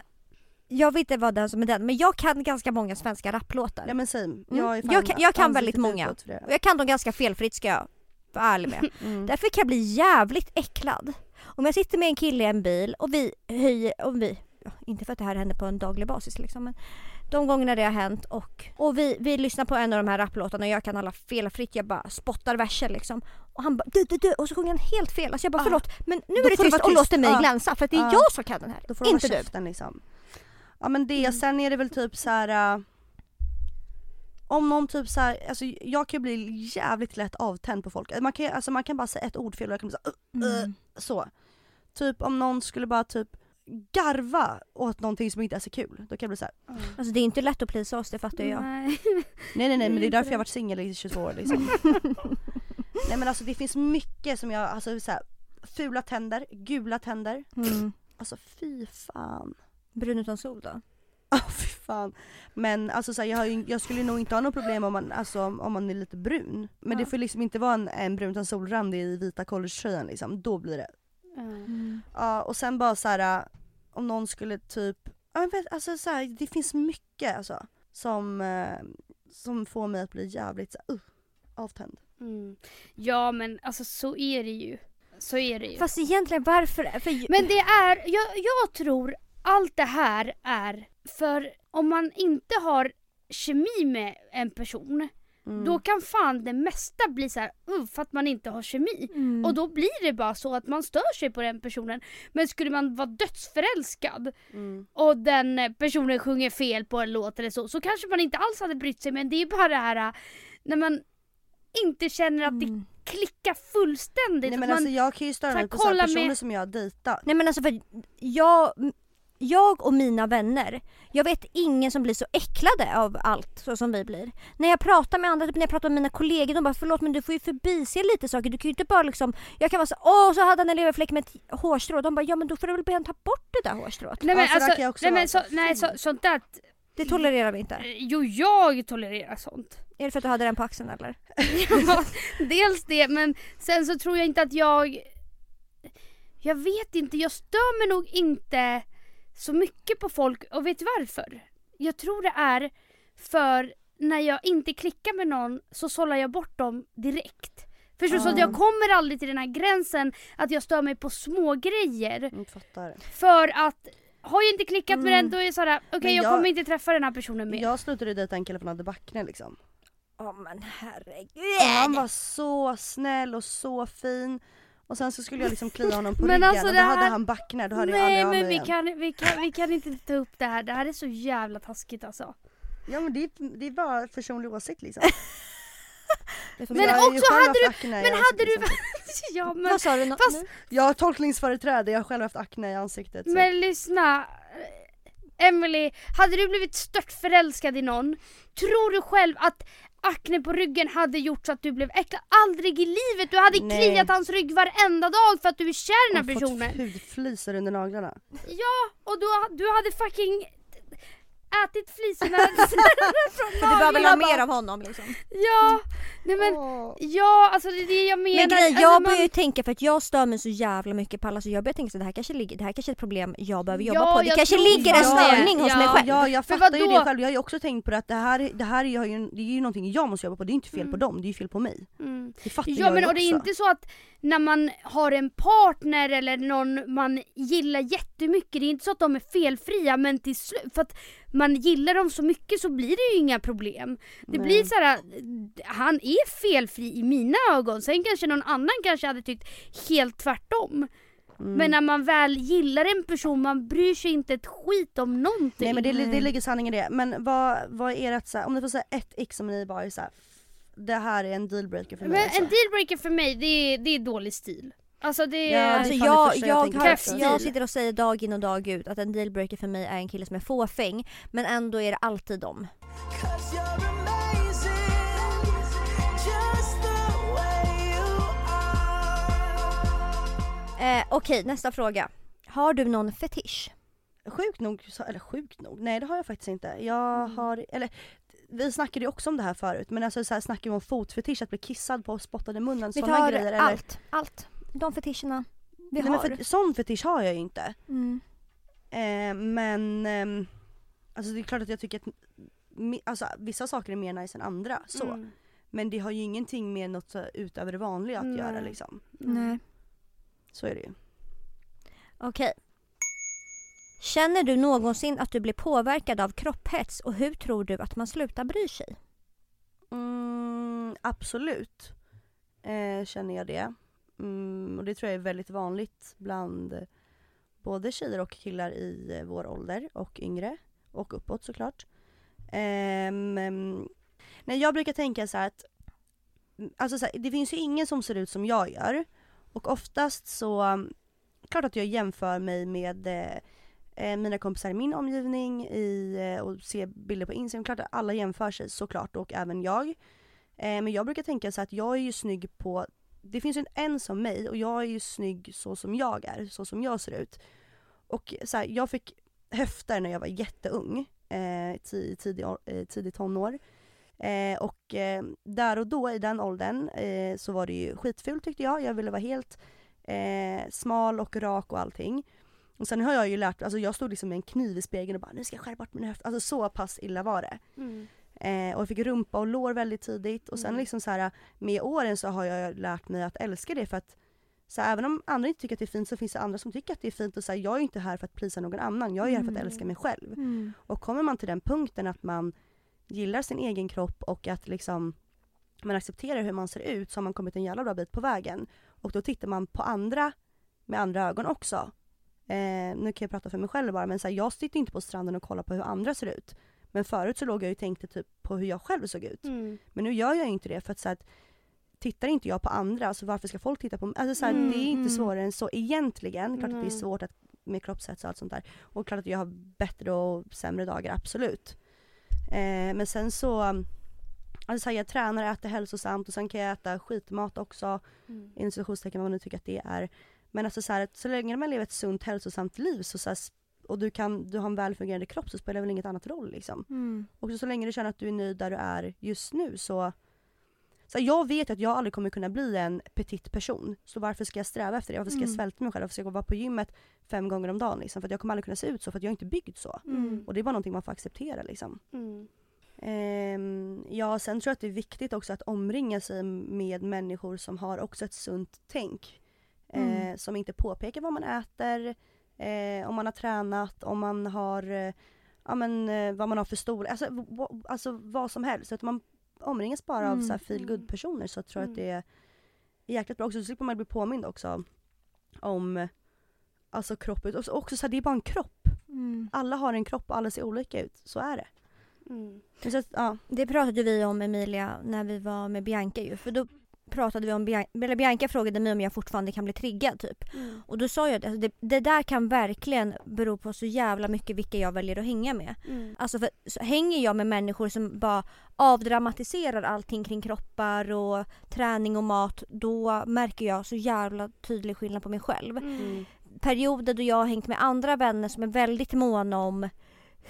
[SPEAKER 2] Jag vill inte vara den som är den, men jag kan ganska många svenska rapplåtar.
[SPEAKER 3] Ja men same.
[SPEAKER 2] Mm.
[SPEAKER 3] Jag,
[SPEAKER 2] Jag kan- jag kan väldigt många. Och jag kan dem ganska felfritt ska jag vara ärlig med.
[SPEAKER 3] Mm.
[SPEAKER 2] Därför kan jag bli jävligt äcklad. Om jag sitter med en kille i en bil och vi höjer, och vi, inte för att det här händer på en daglig basis liksom, men de gångerna det har hänt och, och vi, vi lyssnar på en av de här rapplåtarna och jag kan alla felfritt, jag bara spottar verser liksom. Och han bara du, du, du, och så sjunger han helt fel. Alltså jag bara
[SPEAKER 3] Ah.
[SPEAKER 2] förlåt men nu är det tyst och låter mig
[SPEAKER 3] Ah.
[SPEAKER 2] glänsa för att det är
[SPEAKER 3] Ah.
[SPEAKER 2] jag som kan den här.
[SPEAKER 3] Då får
[SPEAKER 2] inte du.
[SPEAKER 3] liksom. Ja men det,
[SPEAKER 2] Mm.
[SPEAKER 3] sen är det väl typ så här. äh, om någon typ så här, alltså jag kan bli jävligt lätt avtänd på folk. Man kan, alltså man kan bara säga ett ord fel och jag kan bli så, här,
[SPEAKER 2] Mm.
[SPEAKER 3] så. Typ om någon skulle bara typ garva åt någonting som inte är så kul. Då kan jag bli så här.
[SPEAKER 2] Alltså det är inte lätt att plisa oss, det fattar ju jag.
[SPEAKER 1] Nej.
[SPEAKER 3] nej nej nej men det är därför jag har varit singel i 22 år liksom. nej men alltså det finns mycket som jag, alltså så här, fula tänder, gula tänder.
[SPEAKER 2] Mm.
[SPEAKER 3] Alltså fy fan.
[SPEAKER 2] Brun utan sol då?
[SPEAKER 3] Ja fy fan. Men alltså så här, jag, ju, jag skulle nog inte ha något problem om man, alltså, om man är lite brun. Men
[SPEAKER 1] Ja.
[SPEAKER 3] det får liksom inte vara en, en brun utan solrandig i vita collegetröjan liksom. Då blir det.
[SPEAKER 1] Ja.
[SPEAKER 3] Ja och sen bara så här om någon skulle typ, ja, jag vet, alltså så här, det finns mycket alltså. Som, eh, som får mig att bli jävligt så här, uh, avtänd.
[SPEAKER 1] Mm. Ja men alltså så är det ju. Så är det ju.
[SPEAKER 2] Fast egentligen varför? För,
[SPEAKER 1] Men det är, jag, jag tror allt det här är för om man inte har kemi med en person
[SPEAKER 3] Mm.
[SPEAKER 1] då kan fan det mesta bli så här, uh, för att man inte har kemi.
[SPEAKER 2] Mm.
[SPEAKER 1] Och då blir det bara så att man stör sig på den personen. Men skulle man vara dödsförälskad
[SPEAKER 3] Mm.
[SPEAKER 1] och den personen sjunger fel på en låt eller så, så kanske man inte alls hade brytt sig. Men det är bara det här äh, när man inte känner att det
[SPEAKER 2] Mm.
[SPEAKER 1] klickar fullständigt.
[SPEAKER 3] Nej men
[SPEAKER 1] man,
[SPEAKER 3] alltså jag kan ju störa mig på
[SPEAKER 1] kolla
[SPEAKER 3] personer
[SPEAKER 1] med-
[SPEAKER 3] som jag har dejtat.
[SPEAKER 2] Nej men alltså för jag, jag och mina vänner, jag vet ingen som blir så äcklade av allt så som vi blir. När jag pratar med andra, typ när jag pratar med mina kollegor, de bara förlåt men du får ju förbise lite saker. Du kan ju inte bara liksom, jag kan vara så åh så hade han en leverfläck med ett hårstrå. De bara ja men då får du väl be honom ta bort det där hårstrået.
[SPEAKER 1] nej men alltså,
[SPEAKER 3] jag också
[SPEAKER 1] nej, men så, nej så, sånt där,
[SPEAKER 2] Det tolererar vi inte.
[SPEAKER 1] eh, jo jag tolererar sånt.
[SPEAKER 2] Är det för att du hade den på axeln eller?
[SPEAKER 1] Ja, dels det men sen så tror jag inte att jag Jag vet inte, jag stör mig nog inte så mycket på folk och vet varför? Jag tror det är för när jag inte klickar med någon så sållar jag bort dem direkt. Förstår du? Så att
[SPEAKER 3] Ja.
[SPEAKER 1] jag kommer aldrig till den här gränsen att jag stör mig på små grejer
[SPEAKER 3] Jag fattar.
[SPEAKER 1] För att har jag inte klickat med
[SPEAKER 3] Mm.
[SPEAKER 1] den då är jag såhär, okej
[SPEAKER 3] Men
[SPEAKER 1] jag,
[SPEAKER 3] jag-
[SPEAKER 1] kommer inte träffa den här personen mer.
[SPEAKER 3] Jag slutade dejta en kille hade backne liksom.
[SPEAKER 2] Ja men herregud.
[SPEAKER 3] Och han var så snäll och så fin. Och sen så skulle jag liksom klia honom på
[SPEAKER 1] Men
[SPEAKER 3] ryggen
[SPEAKER 1] alltså
[SPEAKER 3] och då hade
[SPEAKER 1] här-
[SPEAKER 3] han backne, då hörde jag aldrig
[SPEAKER 1] Nej
[SPEAKER 3] av mig
[SPEAKER 1] men vi
[SPEAKER 3] igen.
[SPEAKER 1] kan, vi, kan, vi kan inte ta upp det här, det här är så jävla taskigt alltså.
[SPEAKER 3] Ja men det är, det är bara personlig åsikt liksom.
[SPEAKER 1] Men också hade
[SPEAKER 3] i
[SPEAKER 1] Men
[SPEAKER 3] ansiktet,
[SPEAKER 1] hade du...
[SPEAKER 3] liksom.
[SPEAKER 1] ja men,
[SPEAKER 2] Vad sa du
[SPEAKER 1] fast-?
[SPEAKER 3] Jag har tolkningsföreträde, jag har själv haft akne i ansiktet. Så.
[SPEAKER 1] men lyssna. Emily, hade du blivit stört förälskad i någon, tror du själv att akne på ryggen hade gjort så att du blev äcklad? Aldrig i livet! Du hade
[SPEAKER 3] Nej.
[SPEAKER 1] kliat hans rygg varenda dag för att du är kär i den här
[SPEAKER 3] och
[SPEAKER 1] personen.
[SPEAKER 3] fått hudflisor under naglarna.
[SPEAKER 1] Ja, och då, du hade fucking ätit flisorna från
[SPEAKER 2] Du behöver väl ha mer av honom liksom.
[SPEAKER 1] Ja, nej men
[SPEAKER 3] Åh.
[SPEAKER 1] ja alltså det är det jag menar.
[SPEAKER 2] Men grej,
[SPEAKER 1] Alltså,
[SPEAKER 2] jag
[SPEAKER 1] man-
[SPEAKER 2] börjar ju tänka för att jag stör mig så jävla mycket på alla så jag börjar tänka så det här kanske ligger, det här kanske är ett problem jag behöver jobba
[SPEAKER 1] Ja,
[SPEAKER 2] på. Det kanske ligger en störning hos
[SPEAKER 1] Ja.
[SPEAKER 2] mig själv.
[SPEAKER 3] Ja jag
[SPEAKER 1] För
[SPEAKER 3] fattar ju det själv, jag har ju också tänkt på det att det här, det här är, ju, det är ju någonting jag måste jobba på, det är inte fel på
[SPEAKER 1] Mm.
[SPEAKER 3] dem, det är ju fel på mig.
[SPEAKER 1] Mm.
[SPEAKER 3] Det fattar
[SPEAKER 1] Ja
[SPEAKER 3] jag
[SPEAKER 1] men
[SPEAKER 3] ju
[SPEAKER 1] och det är
[SPEAKER 3] också.
[SPEAKER 1] inte så att när man har en partner eller någon man gillar jättemycket, det är inte så att de är felfria men till slut, för att man gillar dem så mycket så blir det ju inga problem. Det
[SPEAKER 3] Nej.
[SPEAKER 1] blir så här, han är felfri i mina ögon, sen kanske någon annan kanske hade tyckt helt tvärtom.
[SPEAKER 3] Mm.
[SPEAKER 1] Men när man väl gillar en person, man bryr sig inte ett skit om någonting.
[SPEAKER 3] Nej men det, det ligger sanning i det. Men vad, vad är ert så här, om ni får säga ett x som ni bara är så här, det här är en dealbreaker för mig.
[SPEAKER 1] Men en dealbreaker för mig, det är, det är dålig stil. Alltså det
[SPEAKER 3] Ja,
[SPEAKER 1] är...
[SPEAKER 3] det
[SPEAKER 2] Alltså jag,
[SPEAKER 3] jag
[SPEAKER 2] jag, har,
[SPEAKER 1] också.
[SPEAKER 2] jag sitter och säger dag in och dag ut att en dealbreaker för mig är en kille som är fåfäng men ändå är det alltid dem. Eh, Okej, nästa fråga. Har du någon fetisch?
[SPEAKER 3] Sjukt nog, eller sjukt nog, nej det har jag faktiskt inte. Jag
[SPEAKER 1] Mm.
[SPEAKER 3] har, eller vi snackade ju också om det här förut men alltså så här snackar vi om fotfetisch, att bli kissad på och spottad i munnen,
[SPEAKER 2] Vi
[SPEAKER 3] sådana
[SPEAKER 2] tar
[SPEAKER 3] grejer eller?
[SPEAKER 2] allt, allt. De fetischerna vi
[SPEAKER 3] Nej,
[SPEAKER 2] har.
[SPEAKER 3] men för, sån fetisch har jag ju inte.
[SPEAKER 2] Mm.
[SPEAKER 3] Eh, men ehm, alltså det är klart att jag tycker att alltså, vissa saker är mer nice än andra så.
[SPEAKER 1] Mm.
[SPEAKER 3] Men det har ju ingenting med något så utöver det vanliga att
[SPEAKER 1] Nej.
[SPEAKER 3] göra liksom.
[SPEAKER 2] Nej.
[SPEAKER 3] Så är det ju.
[SPEAKER 2] Okej. Känner du någonsin att du blir påverkad av kropphets och hur tror du att man slutar bry sig?
[SPEAKER 3] Mm, absolut eh, känner jag det. Mm, och det tror jag är väldigt vanligt bland både tjejer och killar i eh, vår ålder och yngre och uppåt såklart. Um, nej, jag brukar tänka så här att mm, alltså så här, det finns ju ingen som ser ut som jag gör och oftast så klart att jag jämför mig med eh, eh mina kompisar i min omgivning i, eh, och ser bilder på Instagram. Klart att alla jämför sig såklart och även jag. Eh, men jag brukar tänka så att jag är ju snygg på, det finns ju en som mig och jag är ju snygg så som jag är, så som jag ser ut. Och så här, jag fick höfter när jag var jätteung. eh, tidig, eh, tidig tonår. Eh, och eh, där och då i den åldern eh, så var det ju skitfult tyckte jag. Jag ville vara helt eh, smal och rak och allting. Och sen har jag ju lärt alltså jag stod liksom med en kniv i spegeln och bara nu ska jag skära bort mina höfter. Alltså så pass illa var det.
[SPEAKER 1] Mm.
[SPEAKER 3] Eh, och jag fick rumpa och lår väldigt tidigt och sen
[SPEAKER 1] Mm.
[SPEAKER 3] liksom så här med åren så har jag lärt mig att älska det för att så här, även om andra inte tycker att det är fint så finns det andra som tycker att det är fint och så här, jag är inte här för att plisa någon annan, jag är här för att
[SPEAKER 2] Mm.
[SPEAKER 3] älska mig själv.
[SPEAKER 2] Mm.
[SPEAKER 3] Och kommer man till den punkten att man gillar sin egen kropp och att liksom man accepterar hur man ser ut så har man kommit en jävla bra bit på vägen. Och då tittar man på andra med andra ögon också. Eh, nu kan jag prata för mig själv bara men så här, jag sitter inte på stranden och kollar på hur andra ser ut. Men förut så låg jag ju och tänkte typ på hur jag själv såg ut.
[SPEAKER 1] Mm.
[SPEAKER 3] Men nu gör jag inte det för att så att tittar inte jag på andra så varför ska folk titta på mig? Alltså så här,
[SPEAKER 1] Mm,
[SPEAKER 3] det är inte
[SPEAKER 2] mm.
[SPEAKER 3] svårare än så egentligen. Klart att det är
[SPEAKER 1] Nej.
[SPEAKER 3] svårt att, med kroppshets och allt sånt där. Och klart att jag har bättre och sämre dagar, absolut. Eh, men sen så, alltså så här, jag tränar äter hälsosamt och sen kan jag äta skitmat också.
[SPEAKER 1] Mm.
[SPEAKER 3] Inom vad man nu tycker att det är. Men alltså så här, att så länge man lever ett sunt hälsosamt liv så, så här, och du, kan, du har en välfungerande kropp så spelar det väl inget annat roll liksom.
[SPEAKER 2] Mm.
[SPEAKER 3] Och så länge du känner att du är nöjd där du är just nu så... så jag vet att jag aldrig kommer kunna bli en petit person. Så varför ska jag sträva efter det? Varför ska jag
[SPEAKER 2] Mm.
[SPEAKER 3] svälta mig själv? Varför ska jag vara på gymmet fem gånger om dagen? Liksom? För jag kommer aldrig kunna se ut så för att jag är inte byggd så.
[SPEAKER 1] Mm.
[SPEAKER 3] Och det är bara någonting man får acceptera liksom.
[SPEAKER 1] Mm.
[SPEAKER 3] Ehm, ja, sen tror jag att det är viktigt också att omringa sig med människor som har också ett sunt tänk. Eh,
[SPEAKER 2] Mm.
[SPEAKER 3] som inte påpekar vad man äter, eh, om man har tränat, om man har, eh, ja men eh, vad man har för storlek, alltså, alltså vad som helst. Utan man omringas bara av
[SPEAKER 2] Mm.
[SPEAKER 3] så här feel good personer så tror jag att det är jäkligt bra också. Så slipper man bli påmind också om alltså kroppen. Och så- också så här, det är bara en kropp.
[SPEAKER 2] Mm.
[SPEAKER 3] Alla har en kropp och alla ser olika ut. Så är det.
[SPEAKER 1] Mm.
[SPEAKER 3] Så, att, ja.
[SPEAKER 2] Det pratade vi om Emilia när vi var med Bianca ju. För då pratade vi om eller Bianca frågade mig om jag fortfarande kan bli triggad typ.
[SPEAKER 1] Mm.
[SPEAKER 2] Och då sa jag att alltså, det, det där kan verkligen bero på så jävla mycket vilka jag väljer att hänga med.
[SPEAKER 1] Mm.
[SPEAKER 2] Alltså för, så hänger jag med människor som bara avdramatiserar allting kring kroppar och träning och mat då märker jag så jävla tydlig skillnad på mig själv.
[SPEAKER 1] Mm.
[SPEAKER 2] Perioder då jag har hängt med andra vänner som är väldigt måna om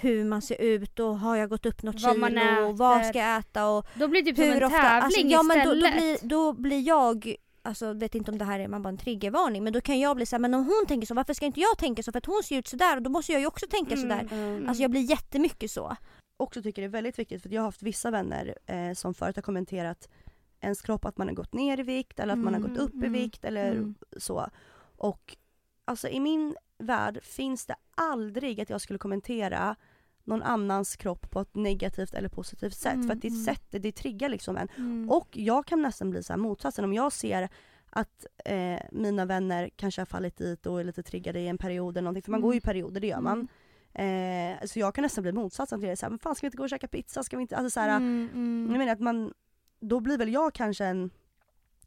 [SPEAKER 2] hur man ser ut och har jag gått upp något
[SPEAKER 1] Vad
[SPEAKER 2] kilo
[SPEAKER 1] man
[SPEAKER 2] och vad ska jag äta och
[SPEAKER 1] Då blir det typ som
[SPEAKER 2] hur
[SPEAKER 1] en
[SPEAKER 2] ofta.
[SPEAKER 1] tävling
[SPEAKER 2] Alltså, ja, men då, då, blir, då blir jag Alltså vet inte om det här är man bara en triggervarning men då kan jag bli så här, men om hon tänker så varför ska inte jag tänka så? För att hon ser ut sådär och då måste jag ju också tänka
[SPEAKER 1] Mm.
[SPEAKER 2] sådär.
[SPEAKER 3] Mm.
[SPEAKER 2] Alltså jag blir jättemycket så.
[SPEAKER 3] också tycker det är väldigt viktigt för jag har haft vissa vänner eh, som förut har kommenterat ens kropp att man har gått ner i vikt eller att man har
[SPEAKER 2] Mm,
[SPEAKER 3] gått upp i
[SPEAKER 2] mm,
[SPEAKER 3] vikt eller
[SPEAKER 2] mm.
[SPEAKER 3] så. Och alltså i min värld finns det aldrig att jag skulle kommentera någon annans kropp på ett negativt eller positivt sätt.
[SPEAKER 2] Mm,
[SPEAKER 3] för att det
[SPEAKER 2] mm.
[SPEAKER 3] sättet, det triggar liksom en.
[SPEAKER 2] Mm.
[SPEAKER 3] Och jag kan nästan bli så här motsatsen om jag ser att eh, mina vänner kanske har fallit dit och är lite triggade i en period eller någonting. För man
[SPEAKER 2] Mm.
[SPEAKER 3] går ju i perioder, det gör man.
[SPEAKER 2] Mm.
[SPEAKER 3] Eh, så jag kan nästan bli motsatsen till det. Såhär, men fan ska vi inte gå och käka pizza? Ska vi inte? Alltså såhär,
[SPEAKER 2] Mm, mm.
[SPEAKER 3] jag menar att man, då blir väl jag kanske en,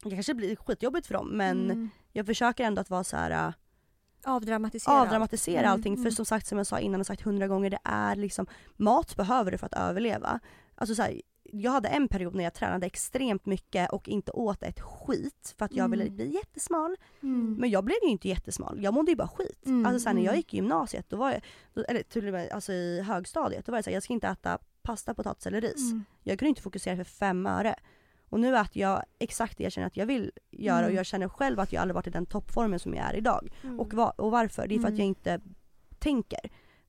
[SPEAKER 3] det kanske blir skitjobbigt för dem men
[SPEAKER 2] Mm.
[SPEAKER 3] jag försöker ändå att vara så här
[SPEAKER 2] Avdramatisera.
[SPEAKER 3] avdramatisera
[SPEAKER 2] Mm,
[SPEAKER 3] allting. För
[SPEAKER 2] mm.
[SPEAKER 3] som sagt som jag sa innan och sagt hundra gånger, det är liksom, mat behöver du för att överleva. Alltså så här, jag hade en period när jag tränade extremt mycket och inte åt ett skit för att jag ville
[SPEAKER 2] Mm.
[SPEAKER 3] bli jättesmal.
[SPEAKER 2] Mm.
[SPEAKER 3] Men jag blev ju inte jättesmal, jag mådde ju bara skit.
[SPEAKER 2] Mm,
[SPEAKER 3] Alltså sen när jag
[SPEAKER 2] mm.
[SPEAKER 3] gick i gymnasiet, då var jag, då, eller till och med alltså i högstadiet, då var det så här, jag ska inte äta pasta, potatis eller ris.
[SPEAKER 2] Mm.
[SPEAKER 3] Jag kunde inte fokusera för fem öre. Och nu äter jag exakt det jag känner att jag vill göra och
[SPEAKER 2] Mm.
[SPEAKER 3] jag känner själv att jag aldrig varit i den toppformen som jag är idag.
[SPEAKER 1] Mm.
[SPEAKER 3] Och, va- och varför? Det är för att
[SPEAKER 2] Mm.
[SPEAKER 3] jag inte tänker.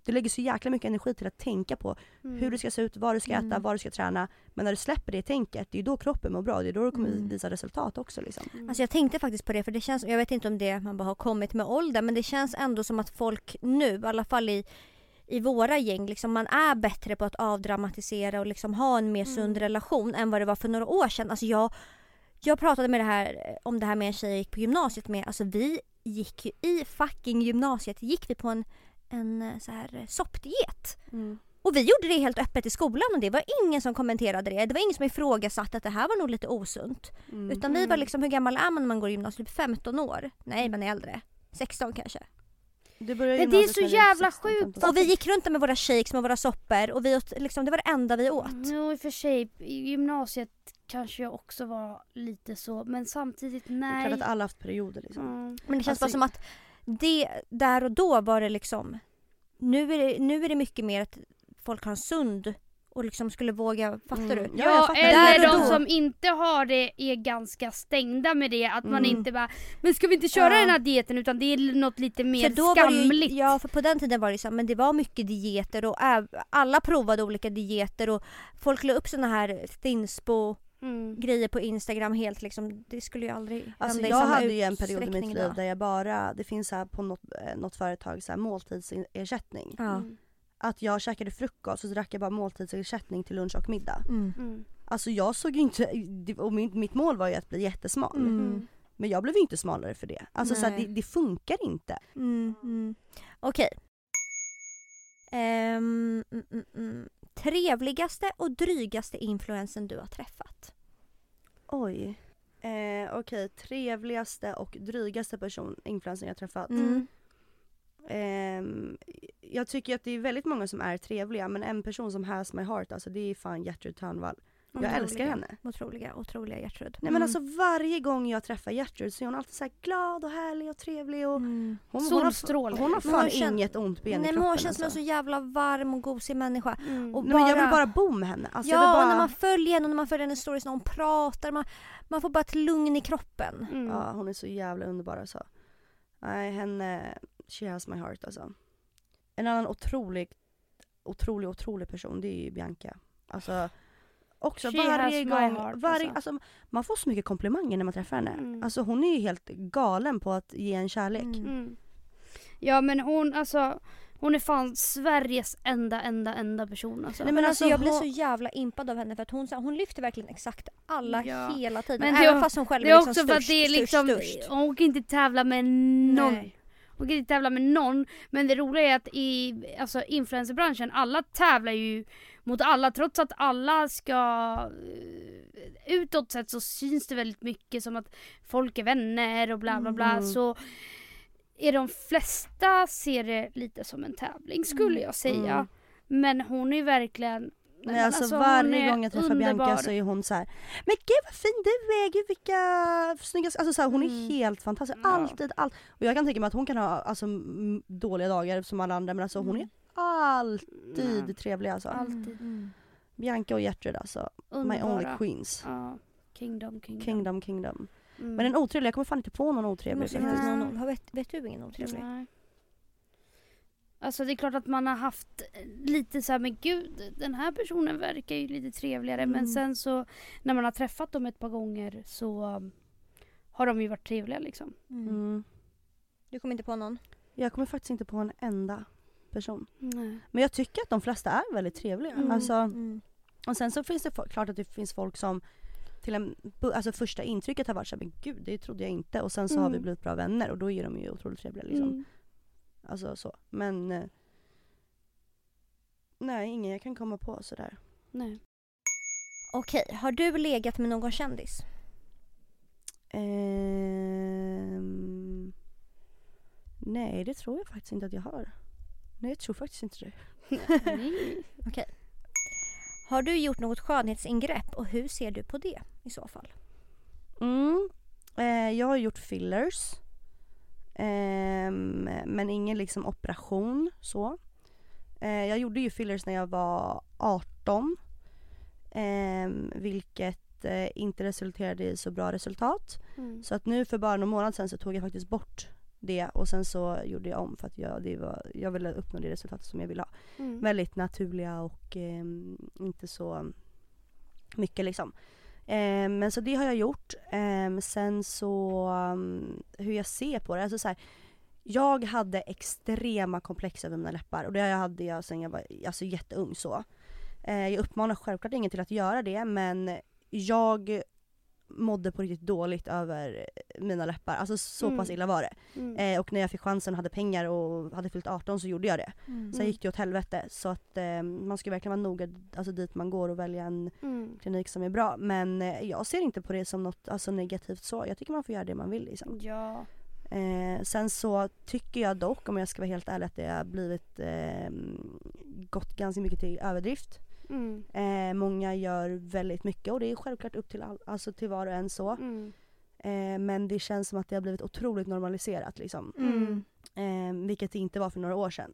[SPEAKER 3] Du lägger så jäkla mycket energi till att tänka på
[SPEAKER 1] Mm.
[SPEAKER 3] hur du ska se ut, vad du ska äta,
[SPEAKER 2] Mm.
[SPEAKER 3] vad du ska träna. Men när du släpper det tänket, det är då kroppen mår bra. Det är då du kommer
[SPEAKER 2] Mm.
[SPEAKER 3] visa resultat också. Liksom.
[SPEAKER 1] Mm.
[SPEAKER 2] Alltså jag tänkte faktiskt på det för det känns, jag vet inte om det man bara har kommit med ålder men det känns ändå som att folk nu, i alla fall i, i våra gäng, liksom man är bättre på att avdramatisera och liksom ha en mer sund
[SPEAKER 1] Mm.
[SPEAKER 2] relation än vad det var för några år sedan. Alltså jag, jag pratade med det här, om det här med en tjej jag gick på gymnasiet med. Alltså vi gick ju i fucking gymnasiet gick vi på en, en eh, så här eh, soppdiet.
[SPEAKER 3] Mm.
[SPEAKER 2] Och vi gjorde det helt öppet i skolan och det var ingen som kommenterade det. Det var ingen som ifrågasatte att det här var nog lite osunt.
[SPEAKER 3] Mm.
[SPEAKER 2] Utan vi var
[SPEAKER 1] Mm.
[SPEAKER 2] liksom, hur gammal är man när man går i gymnasiet? Typ 15 år? Nej, man är äldre. 16 kanske.
[SPEAKER 3] Du
[SPEAKER 1] Men det är så jävla
[SPEAKER 3] 16,
[SPEAKER 1] sjukt.
[SPEAKER 3] 15.
[SPEAKER 2] Och vi gick runt där med våra shakes med våra soppor och vi åt, liksom, det var det enda vi åt.
[SPEAKER 1] Jo i och för sig, i gymnasiet kanske jag också var lite så men samtidigt
[SPEAKER 3] Det är
[SPEAKER 1] nej.
[SPEAKER 3] klart att alla haft perioder liksom.
[SPEAKER 1] Mm.
[SPEAKER 2] Men det känns
[SPEAKER 3] Alltså-
[SPEAKER 2] bara som att det, där och då var det liksom nu är det, nu är det mycket mer att folk har en sund och liksom skulle våga, fattar
[SPEAKER 3] Mm.
[SPEAKER 2] du?
[SPEAKER 3] Ja,
[SPEAKER 1] Ja, eller de som inte har det är ganska stängda med det. Att man
[SPEAKER 3] Mm.
[SPEAKER 1] inte bara, men ska vi inte köra
[SPEAKER 2] Ja.
[SPEAKER 1] den här dieten utan det är något lite mer
[SPEAKER 2] För då var det
[SPEAKER 1] skamligt.
[SPEAKER 2] ju, ja för på den tiden var det så men det var mycket dieter och äv- alla provade olika dieter och folk la upp såna här thinspo
[SPEAKER 1] Mm.
[SPEAKER 2] grejer på Instagram helt liksom. Det skulle ju aldrig
[SPEAKER 3] Alltså
[SPEAKER 2] hända
[SPEAKER 3] jag hade ju en period i mitt liv
[SPEAKER 2] idag.
[SPEAKER 3] där jag bara, det finns så här på något, eh, något företag så här måltidsersättning.
[SPEAKER 2] Ja.
[SPEAKER 1] Mm.
[SPEAKER 3] Att jag käkade frukost och så drack jag bara måltidsersättning till lunch och middag.
[SPEAKER 2] Mm.
[SPEAKER 1] Mm.
[SPEAKER 3] Alltså jag såg ju inte, och mitt mål var ju att bli jättesmal.
[SPEAKER 2] Mm.
[SPEAKER 1] Mm.
[SPEAKER 3] Men jag blev ju inte smalare för det. Alltså så här, det, det funkar inte.
[SPEAKER 2] Mm, mm. Okej. Ehm, mm, mm, mm. Trevligaste och drygaste influensen du har träffat?
[SPEAKER 3] Oj. Eh, Okej, trevligaste och drygaste person, influencer jag träffat.
[SPEAKER 2] Mm.
[SPEAKER 3] Ehm, jag tycker att det är väldigt många som är trevliga men en person som has my heart alltså det är fan Gertrud Törnvall. Jag
[SPEAKER 2] Otroliga.
[SPEAKER 3] älskar henne.
[SPEAKER 2] Otroliga, otroliga Gertrud.
[SPEAKER 3] Nej men alltså varje gång jag träffar Gertrud så är hon alltid så glad och härlig och trevlig och
[SPEAKER 2] Mm.
[SPEAKER 3] hon,
[SPEAKER 1] Solstråle.
[SPEAKER 3] Hon hon har fan
[SPEAKER 2] hon
[SPEAKER 3] inget ont ben i
[SPEAKER 2] Nej
[SPEAKER 3] kroppen
[SPEAKER 2] men hon känns som en
[SPEAKER 3] alltså.
[SPEAKER 2] så jävla varm och gosig människa.
[SPEAKER 1] Mm.
[SPEAKER 2] Och
[SPEAKER 3] Nej, men jag vill
[SPEAKER 2] bara-
[SPEAKER 3] bara bo med henne. Alltså,
[SPEAKER 2] ja,
[SPEAKER 3] bara...
[SPEAKER 2] när man följer henne och när man följer hennes stories när hon pratar. Man, man får bara ett lugn i kroppen.
[SPEAKER 1] Mm.
[SPEAKER 3] Ja hon är så jävla underbar alltså. Nej henne, she has my heart alltså. En annan otrolig, otrolig, otrolig person det är ju Bianca. Alltså också
[SPEAKER 1] She
[SPEAKER 3] varje gång,
[SPEAKER 1] heart,
[SPEAKER 3] varje,
[SPEAKER 1] alltså.
[SPEAKER 3] alltså. man får så mycket komplimanger när man träffar henne.
[SPEAKER 1] Mm.
[SPEAKER 3] Alltså hon är ju helt galen på att ge en kärlek.
[SPEAKER 2] Mm.
[SPEAKER 1] Mm. Ja men hon alltså, hon är fan Sveriges enda enda enda person alltså.
[SPEAKER 3] Nej,
[SPEAKER 2] Men alltså,
[SPEAKER 3] alltså,
[SPEAKER 2] jag blir så jävla impad av henne för att hon, så- hon lyfter verkligen exakt alla
[SPEAKER 1] Ja.
[SPEAKER 2] hela tiden.
[SPEAKER 1] Men det
[SPEAKER 2] Även
[SPEAKER 1] är-
[SPEAKER 2] fast hon själv
[SPEAKER 1] det
[SPEAKER 2] är liksom
[SPEAKER 1] också för att
[SPEAKER 2] störst,
[SPEAKER 1] det är liksom,
[SPEAKER 2] störst, störst.
[SPEAKER 1] hon kan inte tävla med någon.
[SPEAKER 2] Nej.
[SPEAKER 1] Hon kan inte tävla med någon. Men det roliga är att i alltså, influencerbranschen, alla tävlar ju mot alla trots att alla ska eh, utåt sett så syns det väldigt mycket som att folk är vänner och bla bla bla
[SPEAKER 3] Mm.
[SPEAKER 1] så är de flesta ser det lite som en tävling skulle jag säga.
[SPEAKER 3] Mm.
[SPEAKER 1] Men hon är verkligen
[SPEAKER 3] Nej,
[SPEAKER 1] men
[SPEAKER 3] alltså,
[SPEAKER 1] hon
[SPEAKER 3] varje gång jag träffar
[SPEAKER 1] underbar.
[SPEAKER 3] Bianca så är hon så här. Men gud vad fin du är, gud vilka snygga... Alltså så här, hon är
[SPEAKER 1] Mm.
[SPEAKER 3] helt fantastisk.
[SPEAKER 1] Ja.
[SPEAKER 3] Alltid, allt. Och jag kan tänka mig att hon kan ha alltså, dåliga dagar som alla andra men alltså hon är alltid
[SPEAKER 1] Ja,
[SPEAKER 3] trevlig alltså.
[SPEAKER 1] alltid.
[SPEAKER 2] Mm.
[SPEAKER 3] Bianca och Gertrud alltså. My only
[SPEAKER 1] underbara.
[SPEAKER 3] queens.
[SPEAKER 1] Ja, kingdom, kingdom.
[SPEAKER 3] Kingdom, kingdom.
[SPEAKER 1] Mm.
[SPEAKER 3] Men en otrevlig, jag kommer fan inte på någon otrevlig
[SPEAKER 2] måste
[SPEAKER 3] faktiskt.
[SPEAKER 2] någon, vet, vet du ingen otrevlig?
[SPEAKER 1] Nej. Alltså det är klart att man har haft lite så här, men gud den här personen verkar ju lite trevligare men
[SPEAKER 2] Mm.
[SPEAKER 1] sen så när man har träffat dem ett par gånger så um, har de ju varit trevliga liksom.
[SPEAKER 2] Mm.
[SPEAKER 3] Mm.
[SPEAKER 2] Du kommer inte på någon?
[SPEAKER 3] Jag kommer faktiskt inte på en enda person.
[SPEAKER 1] Nej.
[SPEAKER 3] Men jag tycker att de flesta är väldigt trevliga.
[SPEAKER 1] Mm.
[SPEAKER 3] Alltså,
[SPEAKER 2] Mm.
[SPEAKER 3] och sen så finns det klart att det finns folk som till en, alltså första intrycket har varit såhär, men gud det trodde jag inte och sen så har vi
[SPEAKER 1] Mm.
[SPEAKER 3] blivit bra vänner och då är de ju otroligt trevliga liksom. Alltså så. Men eh, Nej, ingen jag kan komma på sådär.
[SPEAKER 1] Nej.
[SPEAKER 2] Okej, har du legat med någon kändis?
[SPEAKER 3] Ehm, nej, det tror jag faktiskt inte att jag har. Nej, jag tror faktiskt inte det.
[SPEAKER 1] Nej.
[SPEAKER 2] Har du gjort något skönhetsingrepp och hur ser du på det i så fall?
[SPEAKER 3] Mm. Eh, jag har gjort fillers. Ehm, men ingen liksom operation så. Eh, jag gjorde ju fillers när jag var 18. ehm, vilket eh, inte resulterade i så bra resultat.
[SPEAKER 1] Mm.
[SPEAKER 3] Så att nu för bara någon månad sedan så tog jag faktiskt bort det och sen så gjorde jag om för att jag, var, jag ville uppnå det resultatet som jag ville ha.
[SPEAKER 1] Mm.
[SPEAKER 3] Väldigt naturliga och ehm, inte så mycket liksom. Eh, men så det har jag gjort. Ehm, sen så um, hur jag ser på det, alltså så här, Jag hade extrema komplex över mina läppar och det hade jag sen jag var alltså, jätteung så. Eh, jag uppmanar självklart ingen till att göra det men jag mådde på riktigt dåligt över mina läppar. Alltså så
[SPEAKER 1] Mm.
[SPEAKER 3] pass illa var det.
[SPEAKER 1] Mm.
[SPEAKER 3] Eh, och när jag fick chansen hade pengar och hade fyllt 18 så gjorde jag det. Sen
[SPEAKER 1] Mm.
[SPEAKER 3] gick det åt helvete så att eh, man ska verkligen vara noga alltså, dit man går och välja en
[SPEAKER 1] Mm.
[SPEAKER 3] klinik som är bra. Men eh, jag ser inte på det som något alltså, negativt så. Jag tycker man får göra det man vill liksom.
[SPEAKER 1] Ja.
[SPEAKER 3] Eh, sen så tycker jag dock, om jag ska vara helt ärlig, att det har blivit eh, gått ganska mycket till överdrift.
[SPEAKER 1] Mm.
[SPEAKER 3] Eh, många gör väldigt mycket och det är självklart upp till, all, alltså till var och en så.
[SPEAKER 1] Mm.
[SPEAKER 3] Eh, men det känns som att det har blivit otroligt normaliserat liksom.
[SPEAKER 1] Mm.
[SPEAKER 3] Eh, vilket det inte var för några år sedan.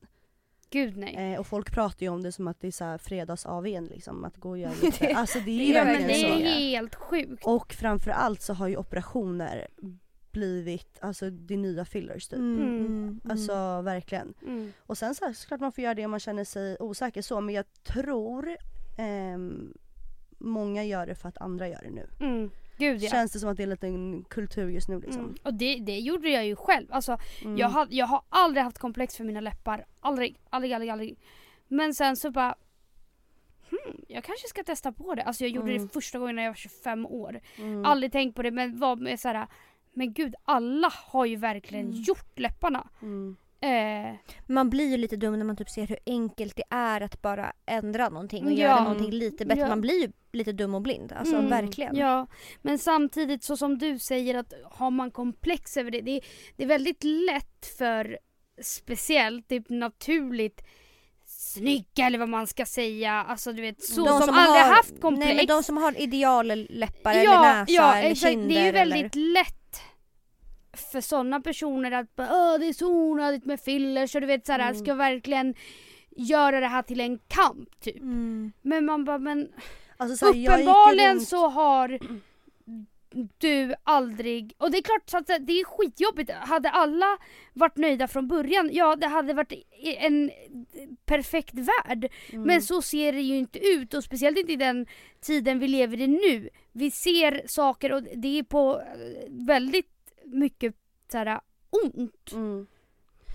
[SPEAKER 1] Gud nej.
[SPEAKER 3] Eh, och folk pratar ju om det som att det är så fredags-AWn liksom, att gå och göra lite. Alltså det är ju verkligen
[SPEAKER 1] det är
[SPEAKER 3] så.
[SPEAKER 1] helt sjukt.
[SPEAKER 3] Och framförallt så har ju operationer blivit, alltså det nya fillers typ.
[SPEAKER 2] Mm,
[SPEAKER 1] Mm.
[SPEAKER 2] mm.
[SPEAKER 3] Alltså verkligen.
[SPEAKER 1] Mm.
[SPEAKER 3] Och sen så här, såklart man får göra det om man känner sig osäker så men jag tror ehm, många gör det för att andra gör det nu.
[SPEAKER 1] Mm. Gud ja.
[SPEAKER 3] Känns det som att det är lite en kultur just nu liksom.
[SPEAKER 1] Mm. Och det, det gjorde jag ju själv. Alltså,
[SPEAKER 3] Mm.
[SPEAKER 1] jag, har, jag har aldrig haft komplex för mina läppar. Aldrig, aldrig, aldrig, aldrig. Men sen så bara hmm, jag kanske ska testa på det. Alltså jag gjorde
[SPEAKER 3] Mm.
[SPEAKER 1] det första gången när jag var 25 år.
[SPEAKER 3] Mm.
[SPEAKER 1] Aldrig tänkt på det men var med såhär men gud alla har ju verkligen
[SPEAKER 2] Mm.
[SPEAKER 1] gjort läpparna.
[SPEAKER 3] Mm.
[SPEAKER 1] Eh,
[SPEAKER 2] Man blir ju lite dum när man typ ser hur enkelt det är att bara ändra någonting och
[SPEAKER 1] Ja.
[SPEAKER 2] göra någonting lite bättre.
[SPEAKER 1] Ja.
[SPEAKER 2] Man blir ju lite dum och blind. Alltså
[SPEAKER 1] Mm.
[SPEAKER 2] verkligen.
[SPEAKER 1] Ja, men samtidigt så som du säger att har man komplex över det, det är, det är väldigt lätt för speciellt, typ naturligt snygga eller vad man ska säga, alltså du vet så
[SPEAKER 2] De
[SPEAKER 1] som, aldrig
[SPEAKER 2] har-
[SPEAKER 1] haft komplex.
[SPEAKER 2] Nej men de som har idealläppar eller
[SPEAKER 1] ja,
[SPEAKER 2] näsa
[SPEAKER 1] ja,
[SPEAKER 2] eller
[SPEAKER 1] exakt.
[SPEAKER 2] kinder.
[SPEAKER 1] Det är ju väldigt
[SPEAKER 2] eller...
[SPEAKER 1] lätt för sådana personer att bara, det är så onödigt med fillers och du vet såhär,
[SPEAKER 3] Mm.
[SPEAKER 1] ska verkligen göra det här till en kamp typ.
[SPEAKER 2] Mm.
[SPEAKER 1] Men man bara, men
[SPEAKER 3] Alltså, så här,
[SPEAKER 1] Uppenbarligen
[SPEAKER 3] runt-
[SPEAKER 1] så har du aldrig, och det är klart så att det är skitjobbigt. Hade alla varit nöjda från början, ja det hade varit en perfekt värld.
[SPEAKER 3] Mm.
[SPEAKER 1] Men så ser det ju inte ut och speciellt inte i den tiden vi lever i nu. Vi ser saker och det är på väldigt mycket såhär ont.
[SPEAKER 3] Mm.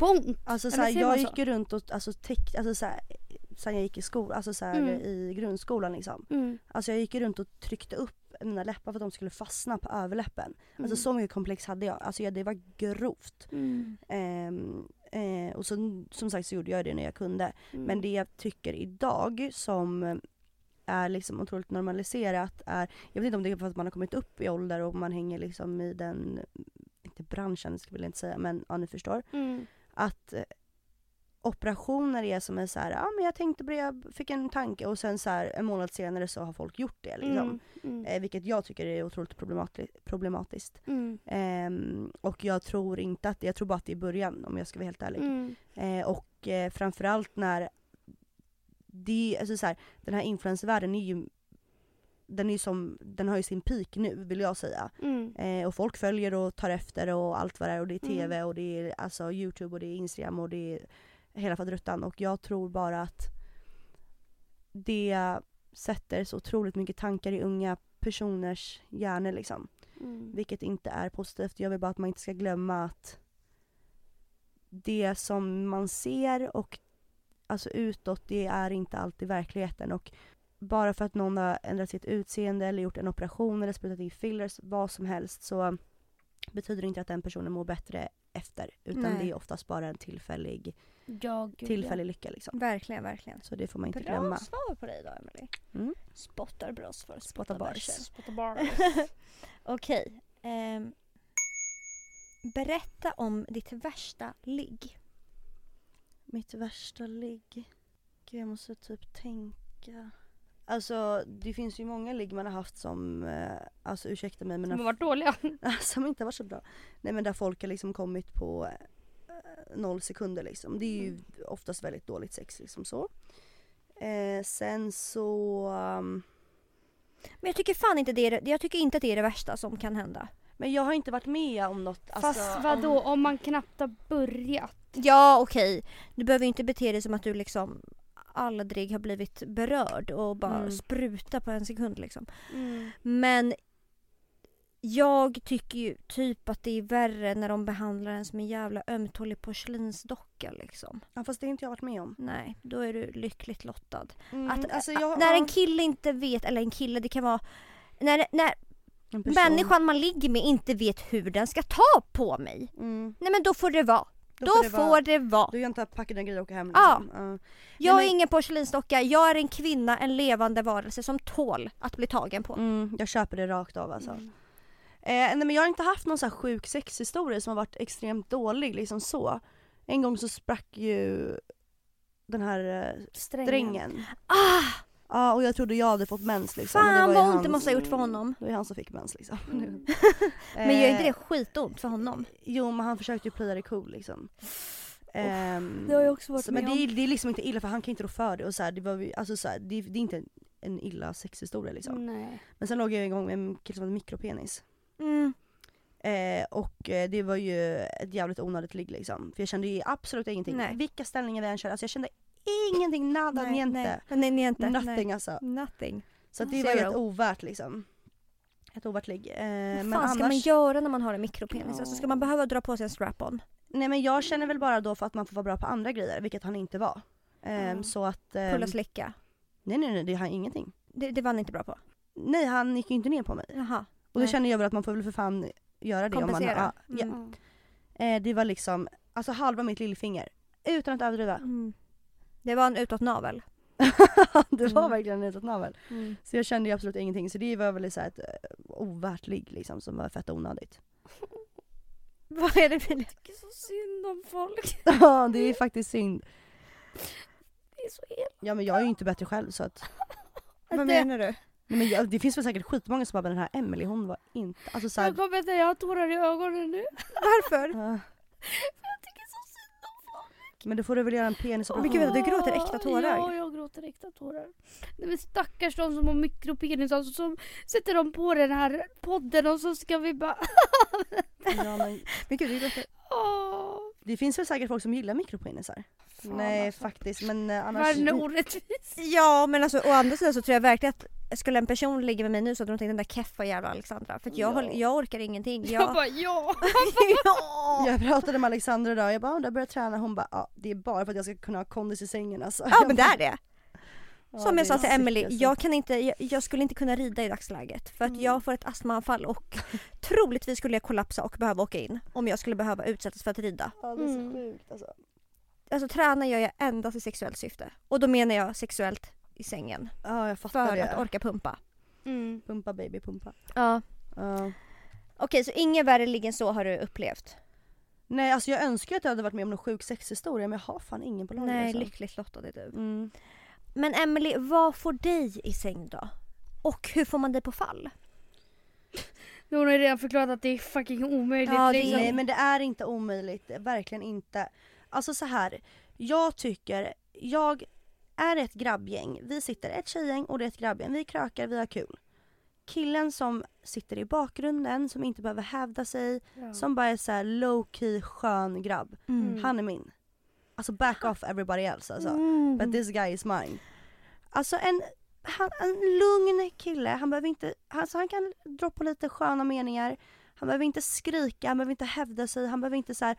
[SPEAKER 1] Ont.
[SPEAKER 3] Alltså såhär, jag gick ju runt och alltså, teck, alltså såhär, sen jag gick i skolan, alltså såhär,
[SPEAKER 1] Mm.
[SPEAKER 3] i grundskolan liksom.
[SPEAKER 1] Mm.
[SPEAKER 3] Alltså jag gick ju runt och tryckte upp mina läppar för att de skulle fastna på överläppen.
[SPEAKER 1] Mm.
[SPEAKER 3] Alltså så mycket komplex hade jag. Alltså jag, det var grovt.
[SPEAKER 1] Mm.
[SPEAKER 3] Ehm, eh, och så, som sagt så gjorde jag det när jag kunde.
[SPEAKER 1] Mm.
[SPEAKER 3] Men det jag tycker idag som är liksom otroligt normaliserat är, jag vet inte om det är för att man har kommit upp i ålder och man hänger liksom i den, branschen skulle jag inte säga men ja ni förstår.
[SPEAKER 1] Mm.
[SPEAKER 3] Att eh, operationer är som en så här, ja men jag tänkte på det, jag fick en tanke och sen så här en månad senare så har folk gjort det liksom.
[SPEAKER 1] Mm. Mm.
[SPEAKER 3] Eh, vilket jag tycker är otroligt problemati- problematiskt. Ehm, och jag tror inte att, jag tror bara att det är början om jag ska vara helt ärlig.
[SPEAKER 1] Mm.
[SPEAKER 3] Eh, och eh, framförallt när det, alltså så här, den här influencervärlden är ju den, är som, den har ju sin peak nu vill jag säga.
[SPEAKER 1] Mm.
[SPEAKER 3] Eh, och folk följer och tar efter och allt vad det är och det är
[SPEAKER 1] Mm.
[SPEAKER 3] TV och det är alltså Youtube och det är Instagram och det är hela faderuttan och jag tror bara att det sätter så otroligt mycket tankar i unga personers hjärnor liksom.
[SPEAKER 1] Mm.
[SPEAKER 3] Vilket inte är positivt. Jag vill bara att man inte ska glömma att det som man ser och alltså utåt, det är inte alltid verkligheten. Och bara för att någon har ändrat sitt utseende eller gjort en operation eller sprutat in fillers, vad som helst, så betyder det inte att den personen mår bättre efter. Utan
[SPEAKER 2] Nej.
[SPEAKER 3] det är oftast bara en tillfällig,
[SPEAKER 1] Ja, gud,
[SPEAKER 3] tillfällig lycka liksom.
[SPEAKER 2] Verkligen, verkligen.
[SPEAKER 3] Så det får man inte
[SPEAKER 2] Bra
[SPEAKER 3] glömma.
[SPEAKER 2] svar på dig då Emily.
[SPEAKER 3] Mm.
[SPEAKER 2] Spottar bra svar.
[SPEAKER 3] Spotta bars.
[SPEAKER 1] ja. Spotta bara.
[SPEAKER 2] Okej. ehm, berätta om ditt värsta ligg.
[SPEAKER 3] Mitt värsta ligg. Gud jag måste typ tänka. Alltså det finns ju många ligg man har haft som, eh, alltså ursäkta mig men
[SPEAKER 1] De har varit dåliga.
[SPEAKER 3] som inte har varit så bra. Nej men där folk har liksom kommit på eh, noll sekunder liksom. Det är ju oftast väldigt dåligt sex liksom så. Eh, sen så, um,
[SPEAKER 2] Men jag tycker fan inte det är, jag tycker inte att det är det värsta som kan hända.
[SPEAKER 3] men jag har inte varit med om något. Alltså,
[SPEAKER 1] Fast vadå om man knappt har börjat?
[SPEAKER 2] Ja okej, du behöver ju inte bete dig som att du liksom aldrig har blivit berörd och bara
[SPEAKER 3] Mm.
[SPEAKER 2] spruta på en sekund liksom.
[SPEAKER 1] Mm.
[SPEAKER 2] Men jag tycker ju typ att det är värre när de behandlar en som en jävla ömtålig porslinsdocka liksom.
[SPEAKER 3] Ja, fast det har inte jag varit med om.
[SPEAKER 2] Nej, då är du lyckligt lottad.
[SPEAKER 3] Mm,
[SPEAKER 2] Att,
[SPEAKER 3] alltså,
[SPEAKER 2] att-
[SPEAKER 3] jag,
[SPEAKER 2] när en kille inte vet, eller en kille det kan vara när, när människan man ligger med inte vet hur den ska ta på mig.
[SPEAKER 3] Mm,
[SPEAKER 2] Nej men då får det vara. Då,
[SPEAKER 3] får det
[SPEAKER 2] får
[SPEAKER 3] vara-
[SPEAKER 2] det vara.
[SPEAKER 3] Då gör jag inte packa dina grejer och åka hem liksom. Ja.
[SPEAKER 2] Jag
[SPEAKER 3] Nej,
[SPEAKER 2] är
[SPEAKER 3] men-
[SPEAKER 2] ingen porslinsdocka, jag är en kvinna, en levande varelse som tål att bli tagen på.
[SPEAKER 3] Mm, jag köper det rakt av alltså.
[SPEAKER 1] Mm.
[SPEAKER 3] Eh, nej men jag har inte haft någon så här sjuk sexhistoria som har varit extremt dålig liksom så. En gång så sprack ju den här eh,
[SPEAKER 1] Strängen.
[SPEAKER 3] strängen.
[SPEAKER 2] Ah!
[SPEAKER 3] Ja och jag trodde jag hade fått mens liksom. men det
[SPEAKER 2] Fan vad ont det måste ha gjort för honom.
[SPEAKER 3] Det var ju han som fick mens liksom.
[SPEAKER 1] Mm.
[SPEAKER 2] Men gör inte
[SPEAKER 3] Eh,
[SPEAKER 2] det skitont för honom?
[SPEAKER 3] Jo men han försökte ju playa det cool liksom. Ehm,
[SPEAKER 2] Det har jag också varit
[SPEAKER 3] så, men
[SPEAKER 2] med
[SPEAKER 3] det
[SPEAKER 2] om.
[SPEAKER 3] är, det är liksom inte illa för han kan inte rå för det och så här, det, var, alltså, så här, det, det är inte en, en illa sexhistoria liksom.
[SPEAKER 1] Nej.
[SPEAKER 3] Men sen låg jag igång med en kille som hade mikropenis.
[SPEAKER 2] Mm.
[SPEAKER 3] Eh, och eh, det var ju ett jävligt onödigt ligg liksom. För jag kände ju absolut ingenting.
[SPEAKER 2] Nej.
[SPEAKER 3] Vilka ställningar vi än körde, alltså jag kände ingenting, nada,
[SPEAKER 2] Nej,
[SPEAKER 3] niente.
[SPEAKER 2] Nej, nej, niente.
[SPEAKER 3] Nothing
[SPEAKER 2] Nej.
[SPEAKER 3] alltså.
[SPEAKER 2] Nothing.
[SPEAKER 3] Så att det var ett ovärt liksom. Ett ovärt ligg. Eh,
[SPEAKER 2] Vad
[SPEAKER 3] men
[SPEAKER 2] fan ska man
[SPEAKER 3] annars,
[SPEAKER 2] göra när man har en mikropenis? Alltså, ska man behöva dra på sig en strap-on?
[SPEAKER 3] nej men jag känner väl bara då för att man får vara bra på andra grejer, vilket han inte var. Ehm,
[SPEAKER 1] Ja.
[SPEAKER 3] Så att... ehm,
[SPEAKER 2] Pulla slicka?
[SPEAKER 3] nej nej nej, det har ingenting.
[SPEAKER 2] Det, det var han inte bra på?
[SPEAKER 3] Nej han gick ju inte ner på mig.
[SPEAKER 2] Jaha.
[SPEAKER 3] Och då känner jag väl att man får väl för fan göra det
[SPEAKER 2] Kompensera?
[SPEAKER 3] om man ja, ja.
[SPEAKER 2] Mm.
[SPEAKER 3] Eh, Det var liksom, alltså halva mitt lillfinger. Utan att överdriva.
[SPEAKER 2] Mm. Det var en utåt navel.
[SPEAKER 3] det var
[SPEAKER 2] Mm.
[SPEAKER 3] verkligen en utåt navel. Så jag kände ju absolut ingenting. Så det var väl så här ett eh, ovärt ligg liksom som var fett onödigt.
[SPEAKER 2] Vad är det med? Det
[SPEAKER 1] är så synd om folk.
[SPEAKER 3] Ja det är faktiskt synd.
[SPEAKER 1] Det är så elakt.
[SPEAKER 3] Ja men jag är ju inte bättre själv så att.
[SPEAKER 2] Vad
[SPEAKER 1] Det-
[SPEAKER 2] menar du?
[SPEAKER 3] Nej, men jag, det finns väl säkert skitmånga som bara den här Emily hon var inte, alltså så här,
[SPEAKER 1] Jag kommer inte, jag har tårar i ögonen nu.
[SPEAKER 2] Varför?
[SPEAKER 3] Men då får du väl göra en
[SPEAKER 2] Men
[SPEAKER 3] penisoperation.
[SPEAKER 2] gud, du gråter äkta tårar.
[SPEAKER 1] Ja, jag gråter äkta tårar. Nej, men stackars de som har mikropenis, alltså, som sätter de på den här podden och så ska vi bara...
[SPEAKER 3] Ja, men
[SPEAKER 2] Men gud, du gråter.
[SPEAKER 1] Åh,
[SPEAKER 3] det finns väl säkert folk som gillar mikropenisar?
[SPEAKER 1] fan
[SPEAKER 3] Nej
[SPEAKER 1] alltså.
[SPEAKER 3] faktiskt men eh, annars.
[SPEAKER 1] Världen är orättvis.
[SPEAKER 2] Ja men alltså å andra sidan så tror jag verkligen att skulle en person ligga med mig nu så hade de tänkt den där keffa jävla Alexandra. För att jag,
[SPEAKER 3] Ja.
[SPEAKER 2] håller, jag orkar ingenting.
[SPEAKER 1] Jag
[SPEAKER 2] Jag...
[SPEAKER 1] bara ja.
[SPEAKER 2] ja.
[SPEAKER 3] Jag pratade med Alexandra idag, jag bara "Ah, du har börjat träna, hon bara ja det är bara för att jag ska kunna ha kondis i sängen alltså.
[SPEAKER 2] ja men det är det.
[SPEAKER 3] Ja,
[SPEAKER 2] Som jag sa till Emily, jag, kan inte, jag, jag skulle inte kunna rida i dagsläget för att
[SPEAKER 3] Mm.
[SPEAKER 2] jag får ett astmaanfall och troligtvis skulle jag kollapsa och behöva åka in om jag skulle behöva utsättas för att rida.
[SPEAKER 3] Ja det är så
[SPEAKER 1] Mm.
[SPEAKER 3] sjukt alltså.
[SPEAKER 2] Alltså träna gör jag endast i sexuellt syfte och då menar jag sexuellt i sängen
[SPEAKER 3] Ja jag fattar
[SPEAKER 2] för
[SPEAKER 3] det.
[SPEAKER 2] att orka pumpa.
[SPEAKER 1] Mm.
[SPEAKER 3] Pumpa baby pumpa.
[SPEAKER 2] Ja.
[SPEAKER 3] Ja.
[SPEAKER 2] Okej så inget värre ligg än så har du upplevt?
[SPEAKER 3] Nej alltså jag önskar att jag hade varit med om någon sjuk sexhistoria men jag har fan ingen på lager
[SPEAKER 2] Nej,
[SPEAKER 3] alltså.
[SPEAKER 2] lyckligt lottad är du.
[SPEAKER 3] Mm.
[SPEAKER 2] Men Emily, vad får dig i säng då? Och hur får man dig på fall?
[SPEAKER 1] Hon har ju redan förklarat att det är fucking omöjligt.
[SPEAKER 2] Ja, det är-
[SPEAKER 1] liksom.
[SPEAKER 3] Nej men det är inte omöjligt, verkligen inte. Alltså så här. jag tycker, jag är ett grabbgäng, vi sitter ett tjejgäng och det är ett grabbgäng, vi krökar, vi har kul. Killen som sitter i bakgrunden, som inte behöver hävda sig,
[SPEAKER 1] Ja.
[SPEAKER 3] som bara är så här low key skön grabb.
[SPEAKER 1] Mm.
[SPEAKER 3] Han är min. Alltså back off everybody else alltså.
[SPEAKER 2] Mm.
[SPEAKER 3] But this guy is mine. Alltså en, han, en lugn kille, han behöver inte, alltså han kan droppa lite sköna meningar. Han behöver inte skrika, han behöver inte hävda sig, han behöver inte så här.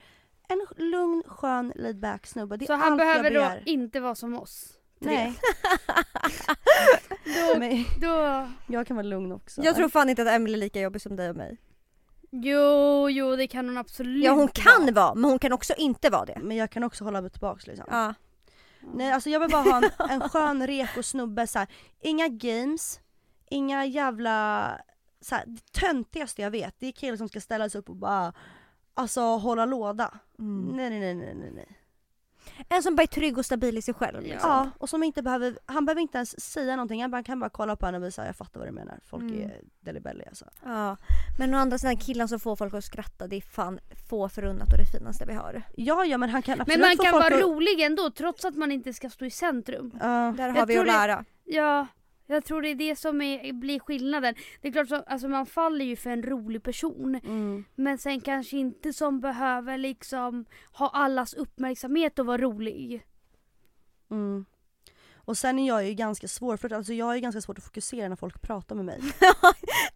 [SPEAKER 3] En lugn, skön, laid back snubbe. Det är
[SPEAKER 1] Så han
[SPEAKER 3] allt
[SPEAKER 1] behöver
[SPEAKER 3] jag
[SPEAKER 1] då inte vara som oss.
[SPEAKER 3] Nej.
[SPEAKER 1] Då, då...
[SPEAKER 3] jag kan vara lugn också.
[SPEAKER 2] Jag tror fan inte att Emily är lika jobbig som dig och mig.
[SPEAKER 1] Jo, jo det kan hon absolut
[SPEAKER 2] Ja hon kan
[SPEAKER 1] vara.
[SPEAKER 2] vara men hon kan också inte vara det.
[SPEAKER 3] Men jag kan också hålla mig tillbaks liksom.
[SPEAKER 2] Ja.
[SPEAKER 3] Nej alltså jag vill bara ha en, en skön reko snubbe så här. Inga games, inga jävla så här, det töntigaste jag vet det är killar som ska ställa sig upp och bara Alltså hålla låda.
[SPEAKER 2] Mm.
[SPEAKER 3] Nej nej nej nej, nej.
[SPEAKER 2] En som bara är trygg och stabil i sig själv. Liksom.
[SPEAKER 3] Ja och som inte behöver, han behöver inte ens säga någonting, han bara, kan bara kolla på henne och visa jag fattar vad du menar. Folk
[SPEAKER 2] Mm.
[SPEAKER 3] är delibelly alltså.
[SPEAKER 2] Ja. Men å andra sidan killar som får folk att skratta det är fan få förunnat och det finaste vi har.
[SPEAKER 3] Ja ja men han kan absolut
[SPEAKER 1] Men man kan vara
[SPEAKER 3] att,
[SPEAKER 1] rolig ändå trots att man inte ska stå i centrum.
[SPEAKER 3] Ja.
[SPEAKER 2] Där
[SPEAKER 1] Jag
[SPEAKER 2] har vi
[SPEAKER 1] tror
[SPEAKER 2] att
[SPEAKER 1] det-
[SPEAKER 2] lära.
[SPEAKER 1] Ja, jag tror det är det som är, blir skillnaden. Det är klart så, alltså man faller ju för en rolig person.
[SPEAKER 3] Mm.
[SPEAKER 1] Men sen kanske inte som behöver liksom ha allas uppmärksamhet och vara rolig.
[SPEAKER 3] Mm. Och sen är jag ju ganska svår, för alltså jag är ganska svårt att fokusera när folk pratar med mig.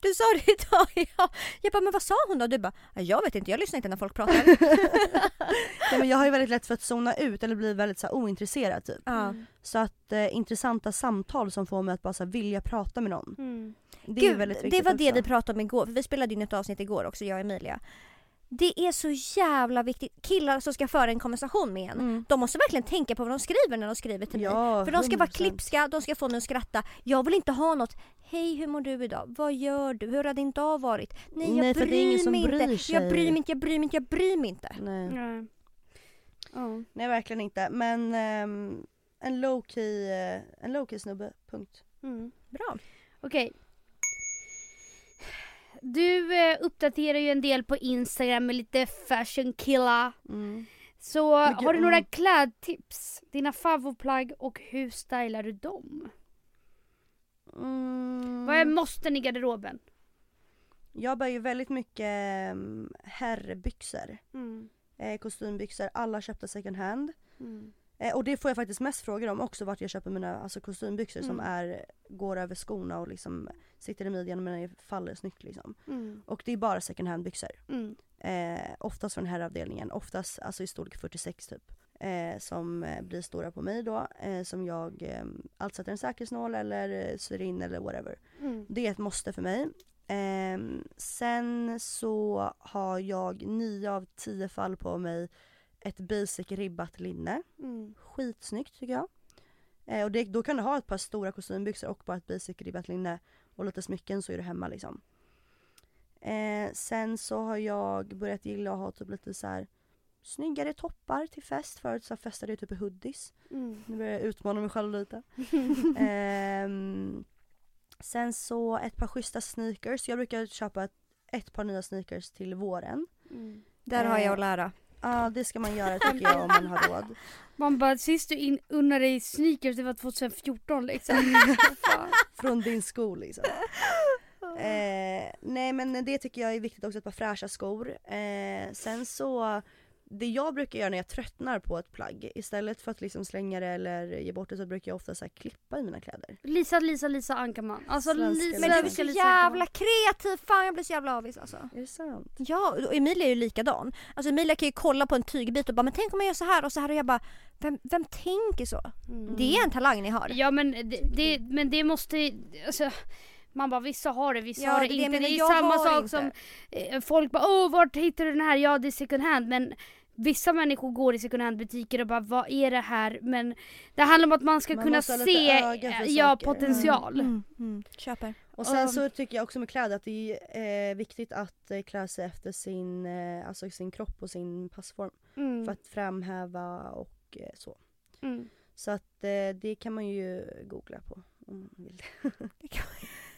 [SPEAKER 2] Du sa det idag, ja. Jag bara men vad sa hon då? Du bara jag vet inte, jag lyssnar inte när folk pratar.
[SPEAKER 3] Nej, men jag har ju väldigt lätt för att zona ut eller bli väldigt så här, ointresserad typ.
[SPEAKER 2] ja.
[SPEAKER 3] Så att eh, intressanta samtal som får mig att bara så här, vilja prata med någon.
[SPEAKER 1] Mm.
[SPEAKER 3] Det är
[SPEAKER 2] Gud,
[SPEAKER 3] väldigt
[SPEAKER 2] det
[SPEAKER 3] viktigt
[SPEAKER 2] var det
[SPEAKER 3] också.
[SPEAKER 2] vi pratade om igår, för vi spelade in ett avsnitt igår också, jag och Emilia. Det är så jävla viktigt. Killar som ska föra en konversation med en,
[SPEAKER 3] Mm.
[SPEAKER 2] de måste verkligen tänka på vad de skriver när de skriver till mig.
[SPEAKER 3] Ja,
[SPEAKER 2] För de ska vara
[SPEAKER 3] 100%.
[SPEAKER 2] klipska, de ska få mig att skratta. Jag vill inte ha något Hej hur mår du idag? Vad gör du? Hur har din dag varit? Nej jag
[SPEAKER 3] Nej, för
[SPEAKER 2] bryr
[SPEAKER 3] det är ingen som
[SPEAKER 2] mig
[SPEAKER 3] bryr
[SPEAKER 2] inte.
[SPEAKER 3] sig.
[SPEAKER 2] Jag bryr mig inte, jag bryr mig inte, jag bryr mig inte.
[SPEAKER 3] Nej.
[SPEAKER 1] Nej. Ja.
[SPEAKER 3] Nej verkligen inte men ehm, en low key, eh, en low key snubbe, punkt.
[SPEAKER 1] Mm.
[SPEAKER 2] Bra.
[SPEAKER 1] Okej. Du eh, uppdaterar ju en del på Instagram med lite fashion killa.
[SPEAKER 3] Mm.
[SPEAKER 1] Så
[SPEAKER 3] gud,
[SPEAKER 1] har du några
[SPEAKER 3] mm.
[SPEAKER 1] klädtips? Dina favoplagg och hur stylar du dem?
[SPEAKER 3] Mm.
[SPEAKER 1] Vad är måsten i garderoben?
[SPEAKER 3] Jag bär ju väldigt mycket um, herrbyxor.
[SPEAKER 1] Mm.
[SPEAKER 3] Eh, kostymbyxor, alla köpta second hand.
[SPEAKER 1] Mm.
[SPEAKER 3] Eh, och det får jag faktiskt mest frågor om också vart jag köper mina alltså, kostymbyxor som
[SPEAKER 1] Mm.
[SPEAKER 3] är, går över skorna och liksom sitter i midjan men faller snyggt liksom.
[SPEAKER 1] Mm.
[SPEAKER 3] Och det är bara second hand byxor.
[SPEAKER 1] Mm.
[SPEAKER 3] Eh, oftast från herravdelningen, oftast alltså i storlek 46 typ. Eh, som eh, blir stora på mig då, eh, som jag eh, allt sätter en säkerhetsnål eller syr in eller whatever.
[SPEAKER 1] Mm.
[SPEAKER 3] Det är ett måste för mig. Ehm, sen så har jag nio av tio fall på mig ett basic ribbat linne.
[SPEAKER 1] Mm.
[SPEAKER 3] Skitsnyggt tycker jag. Eh, och det, då kan du ha ett par stora kostymbyxor och bara ett basic ribbat linne och lite smycken så är du hemma liksom. Eh, sen så har jag börjat gilla att ha typ lite så här snyggare toppar till fest. Förut så festade jag typ i hoodies.
[SPEAKER 1] Mm.
[SPEAKER 3] Nu börjar jag utmana mig själv lite. Ehm, sen så ett par schyssta sneakers. Jag brukar köpa ett, ett par nya sneakers till våren.
[SPEAKER 1] Mm.
[SPEAKER 2] Där har jag
[SPEAKER 3] Eh,
[SPEAKER 2] att lära.
[SPEAKER 3] Ja det ska man göra tycker jag om man har råd.
[SPEAKER 1] Man bara, sist du in, unnade dig sneakers det var 2014 liksom.
[SPEAKER 3] Från din sko liksom. Eh, nej men det tycker jag är viktigt också, ett par fräscha skor. Eh, sen så, det jag brukar göra när jag tröttnar på ett plagg, istället för att liksom slänga det eller ge bort det så brukar jag ofta så här klippa i mina kläder.
[SPEAKER 1] Lisa, Lisa, Lisa Ankarman. Alltså
[SPEAKER 3] Svenska
[SPEAKER 1] Lisa,
[SPEAKER 2] Men du är så jävla kreativ, fan jag blir så jävla avis alltså.
[SPEAKER 3] Är det sant?
[SPEAKER 2] Ja, och Emilia är ju likadan. Alltså Emilia kan ju kolla på en tygbit och bara men tänk om man gör så här och så här och jag bara vem, vem tänker så?
[SPEAKER 1] Mm.
[SPEAKER 2] Det är en talang ni har.
[SPEAKER 1] Ja men det, det, men det måste, alltså, man bara vissa har det, vissa
[SPEAKER 2] Ja,
[SPEAKER 1] har det,
[SPEAKER 2] det det
[SPEAKER 1] inte.
[SPEAKER 2] menar,
[SPEAKER 1] det är samma sak
[SPEAKER 2] inte.
[SPEAKER 1] som eh, folk bara åh vart hittar du den här? Ja det är second hand men Vissa människor går i second hand butiker och bara vad är det här? Men det handlar om att man ska
[SPEAKER 3] Man
[SPEAKER 1] kunna se eh, ja,
[SPEAKER 3] saker.
[SPEAKER 1] potential.
[SPEAKER 2] Mm, mm, köper.
[SPEAKER 3] Och sen
[SPEAKER 1] Um,
[SPEAKER 3] så tycker jag också med kläder att det är eh, viktigt att eh, klä sig efter sin, eh, alltså sin kropp och sin passform.
[SPEAKER 1] Mm.
[SPEAKER 3] För att framhäva och eh, så.
[SPEAKER 1] Mm.
[SPEAKER 3] Så att det kan man ju googla på om man vill.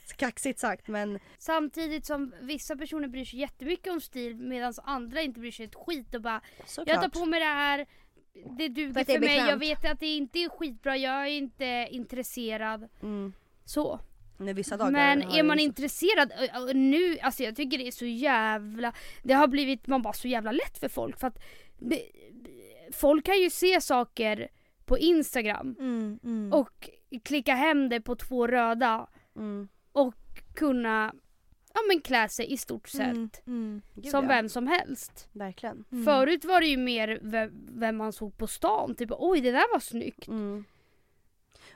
[SPEAKER 3] Så Kaxigt sagt men
[SPEAKER 1] Samtidigt som vissa personer bryr sig jättemycket om stil medan andra inte bryr sig ett skit och bara
[SPEAKER 3] såklart.
[SPEAKER 1] Jag tar på mig det här, det
[SPEAKER 2] För
[SPEAKER 1] duger
[SPEAKER 2] att det
[SPEAKER 1] för mig, jag vet att det inte är skitbra, jag är inte intresserad.
[SPEAKER 3] Mm.
[SPEAKER 1] Så.
[SPEAKER 3] Nej, vissa dagar
[SPEAKER 1] Men
[SPEAKER 3] har
[SPEAKER 1] är man
[SPEAKER 3] ju-
[SPEAKER 1] intresserad, nu, alltså jag tycker det är så jävla, det har blivit, man bara så jävla lätt för folk för att det, folk kan ju se saker på Instagram
[SPEAKER 2] Mm, mm.
[SPEAKER 1] och klicka hem det på två röda
[SPEAKER 3] Mm.
[SPEAKER 1] Och kunna ja men klä sig i stort sett
[SPEAKER 2] Mm, mm,
[SPEAKER 3] Gud,
[SPEAKER 1] som
[SPEAKER 3] ja.
[SPEAKER 1] vem som helst.
[SPEAKER 3] Verkligen.
[SPEAKER 2] mm.
[SPEAKER 1] Förut var det ju mer vem, vem man såg på stan, typ oj det där var snyggt.
[SPEAKER 3] Mm.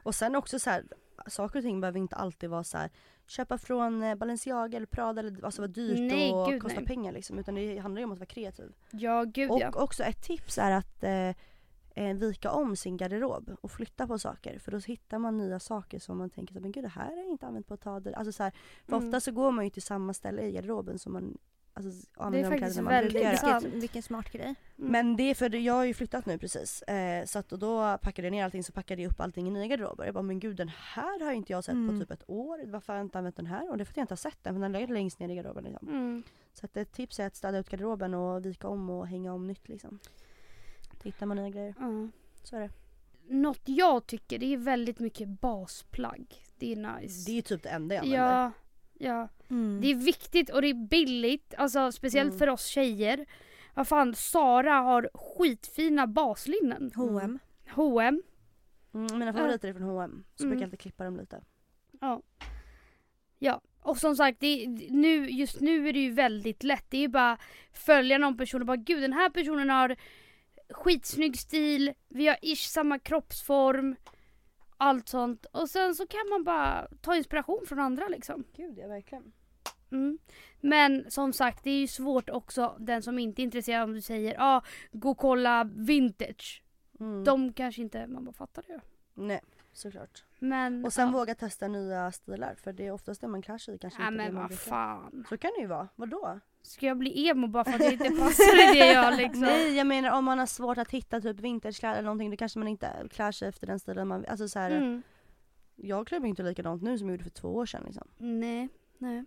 [SPEAKER 3] Och sen också så här, saker och ting behöver inte alltid vara så här. Köpa från eh, Balenciaga eller Prada eller alltså vara dyrt
[SPEAKER 1] Nej,
[SPEAKER 3] och
[SPEAKER 1] gud,
[SPEAKER 3] kosta
[SPEAKER 1] nej.
[SPEAKER 3] pengar liksom. Utan det handlar ju om att vara kreativ.
[SPEAKER 1] Ja gud
[SPEAKER 3] Och
[SPEAKER 1] ja.
[SPEAKER 3] också ett tips är att eh, eh, vika om sin garderob och flytta på saker. För då hittar man nya saker som man tänker så, men gud det här har jag inte använt på ett tag. Alltså så här, för
[SPEAKER 1] Mm.
[SPEAKER 3] ofta så går man ju till samma ställe i garderoben som man alltså,
[SPEAKER 1] Det är faktiskt väldigt sant.
[SPEAKER 2] Vilken, vilken smart grej.
[SPEAKER 1] Mm.
[SPEAKER 3] Men det är för jag har ju flyttat nu precis. Eh, så att och då packade jag ner allting så packade jag upp allting i nya garderober. Jag bara men gud den här har inte jag sett
[SPEAKER 2] Mm.
[SPEAKER 3] på typ ett år. Varför har jag inte använt den här? Och det är för att jag inte har sett den för den har legat längst ner i garderoben liksom.
[SPEAKER 1] Mm.
[SPEAKER 3] Så att ett tips är att städa ut garderoben och vika om och hänga om nytt liksom. Tittar man nya grejer.
[SPEAKER 1] Ja.
[SPEAKER 3] Så är det.
[SPEAKER 1] Något jag tycker det är väldigt mycket basplagg. Det är nice.
[SPEAKER 3] Det är ju typ det enda jag använder.
[SPEAKER 1] ja, ja.
[SPEAKER 2] Mm.
[SPEAKER 1] Det är viktigt och det är billigt. Alltså speciellt
[SPEAKER 3] Mm.
[SPEAKER 1] för oss tjejer. Vad fan, Sara har skitfina baslinnen.
[SPEAKER 2] H&M.
[SPEAKER 1] H&M.
[SPEAKER 3] Mm, mina favoriter är från H&M Så
[SPEAKER 1] Mm.
[SPEAKER 3] brukar jag alltid klippa dem lite.
[SPEAKER 1] Ja. Ja, och som sagt, det, nu, just nu är det ju väldigt lätt. Det är ju bara följa någon person och bara gud den här personen har skitsnygg stil, vi har ish samma kroppsform, allt sånt. Och sen så kan man bara ta inspiration från andra liksom.
[SPEAKER 3] Gud ja verkligen.
[SPEAKER 1] Mm. Men som sagt, det är ju svårt också, den som inte är intresserad om du säger ja, ah, gå och kolla vintage.
[SPEAKER 3] Mm.
[SPEAKER 1] De kanske inte, man bara fattar det.
[SPEAKER 3] Nej såklart.
[SPEAKER 1] Men,
[SPEAKER 3] Och sen
[SPEAKER 1] ja.
[SPEAKER 3] våga testa nya stilar för det är oftast det man klär sig i kanske
[SPEAKER 1] Ja
[SPEAKER 3] inte
[SPEAKER 1] men vad fan.
[SPEAKER 3] Så kan det ju vara. Vadå?
[SPEAKER 1] Ska jag bli emo bara för att jag inte passar i det jag liksom?
[SPEAKER 3] Nej jag menar om man har svårt att hitta typ vintagekläder eller någonting då kanske man inte klär sig efter den stilen man Alltså så här,
[SPEAKER 1] Mm.
[SPEAKER 3] jag klär mig inte likadant nu som jag gjorde för två år sedan liksom.
[SPEAKER 1] Nej, nej.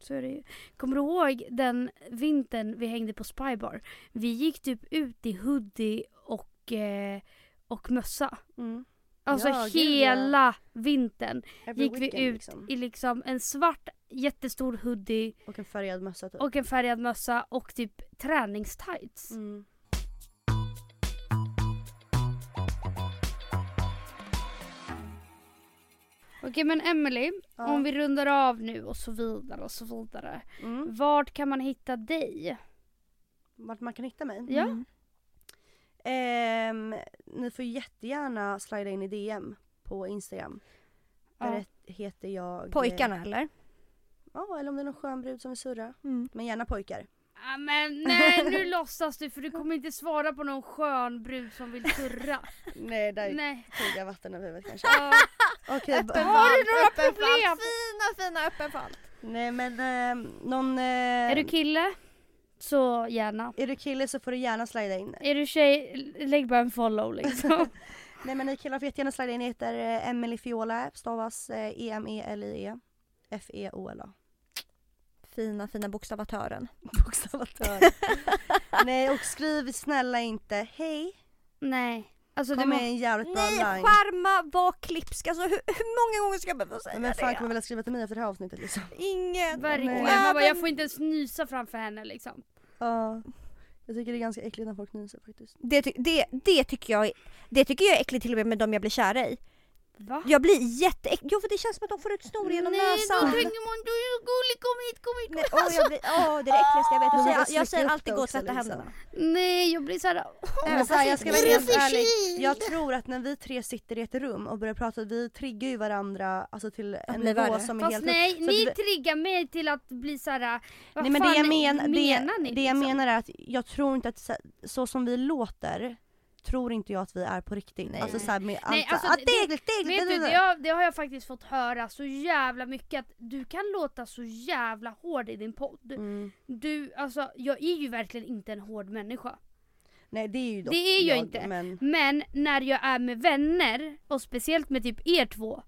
[SPEAKER 1] Så är det ju. Kommer du ihåg den vintern vi hängde på Spybar? Vi gick typ ut i hoodie och, eh, och mössa.
[SPEAKER 3] Mm.
[SPEAKER 1] Alltså
[SPEAKER 3] Ja, gud,
[SPEAKER 1] hela vintern
[SPEAKER 3] Every
[SPEAKER 1] gick vi
[SPEAKER 3] weekend,
[SPEAKER 1] ut
[SPEAKER 3] liksom.
[SPEAKER 1] i liksom en svart jättestor hoodie
[SPEAKER 3] Och en färgad mössa typ.
[SPEAKER 1] och en färgad mössa och typ träningstights.
[SPEAKER 3] Mm.
[SPEAKER 1] Okej men Emily,
[SPEAKER 3] Ja.
[SPEAKER 1] om vi rundar av nu och så vidare och så vidare.
[SPEAKER 3] Mm.
[SPEAKER 1] Vart kan man hitta dig?
[SPEAKER 3] Vart man kan hitta mig?
[SPEAKER 1] Ja.
[SPEAKER 2] Mm.
[SPEAKER 3] Ehm, ni får jättegärna slida in i DM på Instagram. Där
[SPEAKER 1] Ja.
[SPEAKER 3] het- heter jag...
[SPEAKER 2] Pojkarna eller?
[SPEAKER 3] Ja, eller om det är någon skön brud som vill surra.
[SPEAKER 2] Mm.
[SPEAKER 3] Men gärna pojkar.
[SPEAKER 1] Ah, men nej nu låtsas du för du kommer inte svara på någon skön brud som vill surra.
[SPEAKER 3] Nej, där
[SPEAKER 1] nej.
[SPEAKER 3] tog jag vatten över huvudet kanske.
[SPEAKER 1] Ja.
[SPEAKER 3] Okej,
[SPEAKER 2] Öppen
[SPEAKER 1] Har du några
[SPEAKER 2] öppen
[SPEAKER 1] problem?
[SPEAKER 2] fall. Fina fina öppen fall.
[SPEAKER 3] nej men ehm, någon... eh,
[SPEAKER 1] Är du kille? Så gärna.
[SPEAKER 3] är du kille så får du gärna slida in.
[SPEAKER 1] Är du tjej, lägg bara en follow liksom.
[SPEAKER 3] Nej men ni killar får jättegärna slida in. Jag heter eh, Emily Fiola, stavas eh, E-M-E-L-I-E. F-E-O-L-A.
[SPEAKER 2] Fina fina bokstavatören.
[SPEAKER 3] Bokstavatör. Nej och skriv snälla inte hej.
[SPEAKER 1] nej. Alltså det
[SPEAKER 3] Kom med en jävligt bra
[SPEAKER 2] Nej,
[SPEAKER 3] line.
[SPEAKER 2] skärma, var klipsk. Alltså hur, hur många gånger ska jag behöva säga
[SPEAKER 3] Men vem fan
[SPEAKER 2] det?
[SPEAKER 3] kommer vilja skriva till mig efter det här avsnittet liksom?
[SPEAKER 2] Ingen.
[SPEAKER 1] Verkligen.
[SPEAKER 3] Nej.
[SPEAKER 1] Man bara, jag får inte ens nysa framför henne liksom.
[SPEAKER 3] Ja. Jag tycker det är ganska äckligt när folk nyser faktiskt.
[SPEAKER 2] Det, ty- det, det, tycker jag, det tycker jag är äckligt till och med med de jag blir kär i.
[SPEAKER 1] Va?
[SPEAKER 2] Jag blir jätteäcklig. Jo för det känns som att de får ut snor genom
[SPEAKER 1] Nej,
[SPEAKER 2] näsan.
[SPEAKER 1] man, du är så gullig, kom hit, kom hit.
[SPEAKER 2] Nej, åh, jag blir, åh, det är det äckligaste jag vet. Jag jag
[SPEAKER 3] slicka
[SPEAKER 2] säger alltid
[SPEAKER 3] det
[SPEAKER 2] gå och tvätta händerna.
[SPEAKER 1] Nej, jag blir såhär...
[SPEAKER 3] Men så här, jag ska vara helt ärlig. Jag tror att när vi tre sitter i ett rum och börjar prata, vi triggar ju varandra alltså till en nivå
[SPEAKER 2] värre.
[SPEAKER 3] som är
[SPEAKER 1] Fast
[SPEAKER 3] helt
[SPEAKER 1] nej, ni
[SPEAKER 3] vi-
[SPEAKER 1] triggar mig till att bli såhär... Vad
[SPEAKER 3] Nej men
[SPEAKER 1] fan
[SPEAKER 3] det jag, men, det,
[SPEAKER 1] menar ni
[SPEAKER 3] det jag
[SPEAKER 1] liksom?
[SPEAKER 3] menar är att jag tror inte att så, så som vi låter tror inte jag att vi är på riktigt.
[SPEAKER 2] Nej.
[SPEAKER 3] Alltså såhär med allt
[SPEAKER 1] Nej,
[SPEAKER 3] så-
[SPEAKER 1] alltså,
[SPEAKER 3] ah,
[SPEAKER 1] det- Vet du, har, det har jag faktiskt fått höra så jävla mycket att du kan låta så jävla hård i din podd.
[SPEAKER 3] Mm.
[SPEAKER 1] Du, alltså jag är ju verkligen inte en hård människa.
[SPEAKER 3] Nej det är ju dock
[SPEAKER 1] Det är jag inte.
[SPEAKER 3] Men,
[SPEAKER 1] Men när jag är med vänner, och speciellt med typ er två,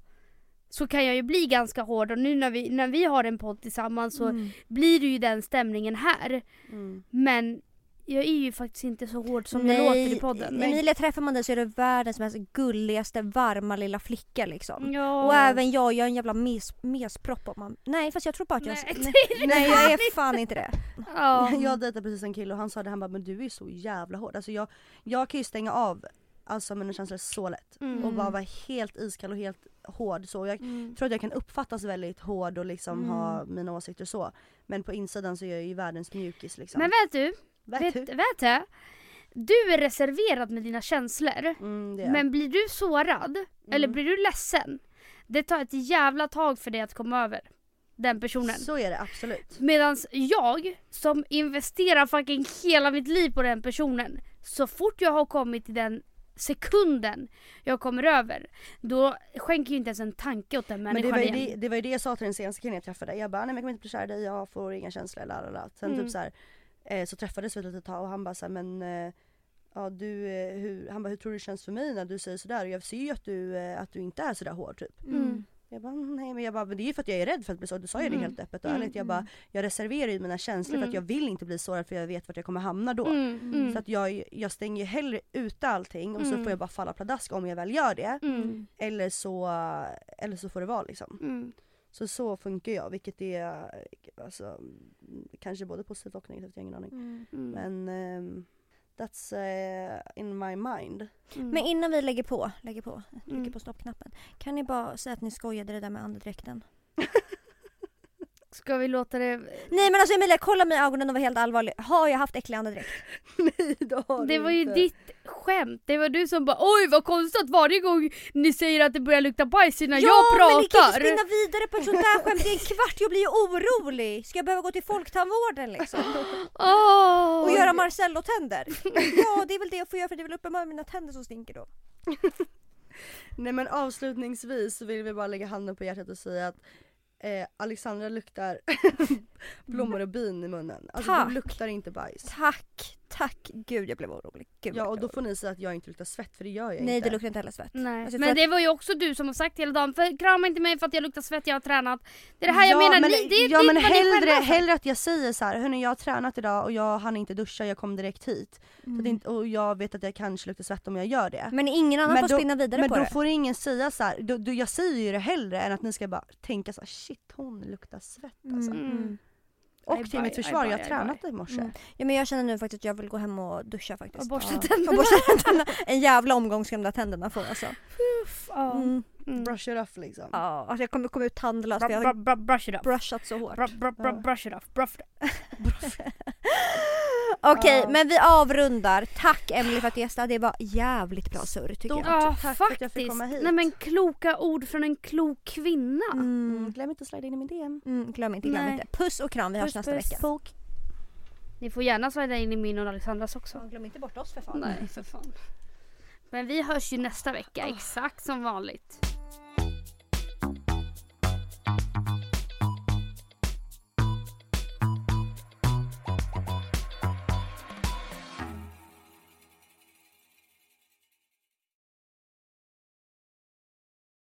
[SPEAKER 1] så kan jag ju bli ganska hård och nu när vi, när vi har en podd tillsammans så
[SPEAKER 2] Mm.
[SPEAKER 1] blir det ju den stämningen här.
[SPEAKER 3] mm.
[SPEAKER 1] Men jag är ju faktiskt inte så hård som det låter i podden.
[SPEAKER 2] Emilia träffar man dig så är du världens mest gulligaste, varma lilla flicka liksom.
[SPEAKER 1] Ja.
[SPEAKER 2] Och även jag, jag är en jävla mes, mespropp om man... Nej fast jag tror bara att jag...
[SPEAKER 1] Nej,
[SPEAKER 2] Nej, nej jag är fan inte det.
[SPEAKER 1] ja.
[SPEAKER 3] Jag dejtade precis en kille och han sa det, han bara men du är så jävla hård. Alltså jag, jag kan ju stänga av alltså mina känslor så lätt.
[SPEAKER 1] Mm.
[SPEAKER 3] Och bara vara helt iskall och helt hård så. Jag
[SPEAKER 1] Mm.
[SPEAKER 3] tror att jag kan uppfattas väldigt hård och liksom
[SPEAKER 2] Mm.
[SPEAKER 3] ha mina åsikter så. Men på insidan så är jag ju världens mjukis liksom.
[SPEAKER 1] Men vet du,
[SPEAKER 3] Vet
[SPEAKER 1] vet,
[SPEAKER 3] du?
[SPEAKER 1] du? Är reserverad med dina känslor.
[SPEAKER 3] Mm.
[SPEAKER 1] Men blir du sårad, eller blir du ledsen, det tar ett jävla tag för dig att komma över den personen.
[SPEAKER 3] Så är det absolut.
[SPEAKER 1] Medan jag, som investerar fucking hela mitt liv på den personen, så fort jag har kommit till den sekunden jag kommer över, då skänker jag inte ens en tanke åt den
[SPEAKER 3] Men det
[SPEAKER 1] människan
[SPEAKER 3] var, ju
[SPEAKER 1] igen.
[SPEAKER 3] det, det var ju det jag sa till den senaste killen jag träffade. Jag bara nej men jag kommer inte bli kär i dig, jag får inga känslor. Lalala. Sen
[SPEAKER 1] Mm.
[SPEAKER 3] typ så här, eh, så träffades vi ett litet tag och han bara så här, men eh, ja, du, eh, hur, han bara hur tror du det känns för mig när du säger sådär? Och jag ser ju att du, eh, att du inte är sådär hård typ.
[SPEAKER 1] Mm.
[SPEAKER 3] Jag bara nej men jag bara men det är ju för att jag är rädd för att bli sårad. Du sa ju det
[SPEAKER 1] Mm.
[SPEAKER 3] helt öppet och
[SPEAKER 1] Mm.
[SPEAKER 3] ärligt. Jag bara jag reserverar ju mina känslor för
[SPEAKER 1] Mm.
[SPEAKER 3] att jag vill inte bli sårad för jag vet vart jag kommer hamna då.
[SPEAKER 1] Mm, mm,
[SPEAKER 3] Så att jag, jag stänger ju hellre ute allting och så
[SPEAKER 1] Mm.
[SPEAKER 3] får jag bara falla pladask om jag väl gör det.
[SPEAKER 1] mm,
[SPEAKER 3] Eller så, eller så får det vara liksom. Så så funkar jag vilket är alltså, kanske både positivt och negativt, jag har ingen aning.
[SPEAKER 2] Mm.
[SPEAKER 1] Mm.
[SPEAKER 3] Men ehm, that's eh, in my mind.
[SPEAKER 1] Mm.
[SPEAKER 2] Men innan vi lägger på, lägger på, trycker
[SPEAKER 1] Mm.
[SPEAKER 2] på stoppknappen. Kan ni bara säga att ni skojade det där med andedräkten?
[SPEAKER 1] Ska vi låta det...
[SPEAKER 2] Nej men alltså Emilia, kolla mig i ögonen och var helt allvarlig. Har jag haft äcklig andedräkt?
[SPEAKER 3] Nej det har
[SPEAKER 1] Det
[SPEAKER 3] du
[SPEAKER 1] var ju
[SPEAKER 3] inte.
[SPEAKER 1] ditt skämt. Det var du som bara oj vad konstigt att varje gång ni säger att det börjar lukta bajs innan jag
[SPEAKER 2] men ni kan
[SPEAKER 1] pratar.
[SPEAKER 2] inte spinna vidare på ett sånt där skämt i en kvart. Jag blir ju orolig. Ska jag behöva gå till folktandvården liksom?
[SPEAKER 1] Åh.
[SPEAKER 2] Och göra Marcello-tänder? Ja det är väl det jag får göra för det är väl uppenbarligen mina tänder som stinker då.
[SPEAKER 3] Nej men avslutningsvis så vill vi bara lägga handen på hjärtat och säga att eh, Alexandra luktar blommor och bin i munnen. Alltså
[SPEAKER 2] Tack.
[SPEAKER 3] du luktar inte bajs.
[SPEAKER 2] Tack, tack gud jag blev orolig. Gud,
[SPEAKER 3] Ja
[SPEAKER 2] jag
[SPEAKER 3] och då får ni säga att jag inte luktar svett för det gör jag
[SPEAKER 2] Nej
[SPEAKER 3] inte.
[SPEAKER 2] det luktar inte heller svett.
[SPEAKER 1] Nej.
[SPEAKER 2] Alltså,
[SPEAKER 1] men
[SPEAKER 2] att-
[SPEAKER 1] det var ju också du som har sagt hela dagen, för krama inte mig för att jag luktar svett, jag har tränat. Det är det här jag
[SPEAKER 3] ja,
[SPEAKER 1] menar,
[SPEAKER 3] men,
[SPEAKER 1] ni, det,
[SPEAKER 3] ja men
[SPEAKER 1] är vad ni
[SPEAKER 3] hellre,
[SPEAKER 1] sa.
[SPEAKER 3] hellre att jag säger så här, hörni jag har tränat idag och jag hann inte duscha, jag kom direkt hit.
[SPEAKER 2] Mm.
[SPEAKER 3] att det inte, och jag vet att jag kanske luktar svett om jag gör det.
[SPEAKER 2] Men ingen annan
[SPEAKER 3] Men
[SPEAKER 2] får
[SPEAKER 3] då-
[SPEAKER 2] spinna vidare
[SPEAKER 3] Men
[SPEAKER 2] på
[SPEAKER 3] då
[SPEAKER 2] det.
[SPEAKER 3] får ingen säga så här, då, då, jag säger ju det hellre än att ni ska bara tänka så här, shit hon luktar svett alltså.
[SPEAKER 2] Mm, mm.
[SPEAKER 3] Och till mitt
[SPEAKER 1] baj,
[SPEAKER 3] försvar,
[SPEAKER 1] aj,
[SPEAKER 3] jag har tränat i morse.
[SPEAKER 2] Mm. Ja men jag känner nu faktiskt att jag vill gå hem och duscha faktiskt.
[SPEAKER 1] Och borsta
[SPEAKER 2] Ja.
[SPEAKER 1] tänderna.
[SPEAKER 2] En jävla omgång skrämda tänderna får alltså.
[SPEAKER 1] Uff, ja.
[SPEAKER 2] Mm.
[SPEAKER 1] Mm.
[SPEAKER 3] Brush it off liksom.
[SPEAKER 2] Ja, alltså jag kommer komma ut tandlös för jag har
[SPEAKER 1] br- brush it off.
[SPEAKER 2] brushat så hårt.
[SPEAKER 1] Br- br- br- brush it off. Brush it off.
[SPEAKER 2] Okej
[SPEAKER 3] Ja.
[SPEAKER 2] men vi avrundar. Tack Emily för att du gästade, det var jävligt bra surr tycker
[SPEAKER 3] Stort
[SPEAKER 2] jag.
[SPEAKER 1] Ja
[SPEAKER 3] tack för att jag fick
[SPEAKER 1] faktiskt.
[SPEAKER 3] komma hit.
[SPEAKER 1] Nej men kloka ord från en klok kvinna.
[SPEAKER 3] Mm,
[SPEAKER 2] Mm.
[SPEAKER 3] glöm inte att slida in i min DM.
[SPEAKER 2] Mm, glöm inte, glöm
[SPEAKER 1] Nej.
[SPEAKER 2] inte. Puss och kram, vi hörs
[SPEAKER 1] Puss,
[SPEAKER 2] nästa
[SPEAKER 1] puss.
[SPEAKER 2] vecka.
[SPEAKER 1] Ni får gärna slida in i min och Alexandras också.
[SPEAKER 2] glöm inte bort oss för fan.
[SPEAKER 1] Nej för fan. Men vi hörs ju nästa vecka, ah. exakt som vanligt.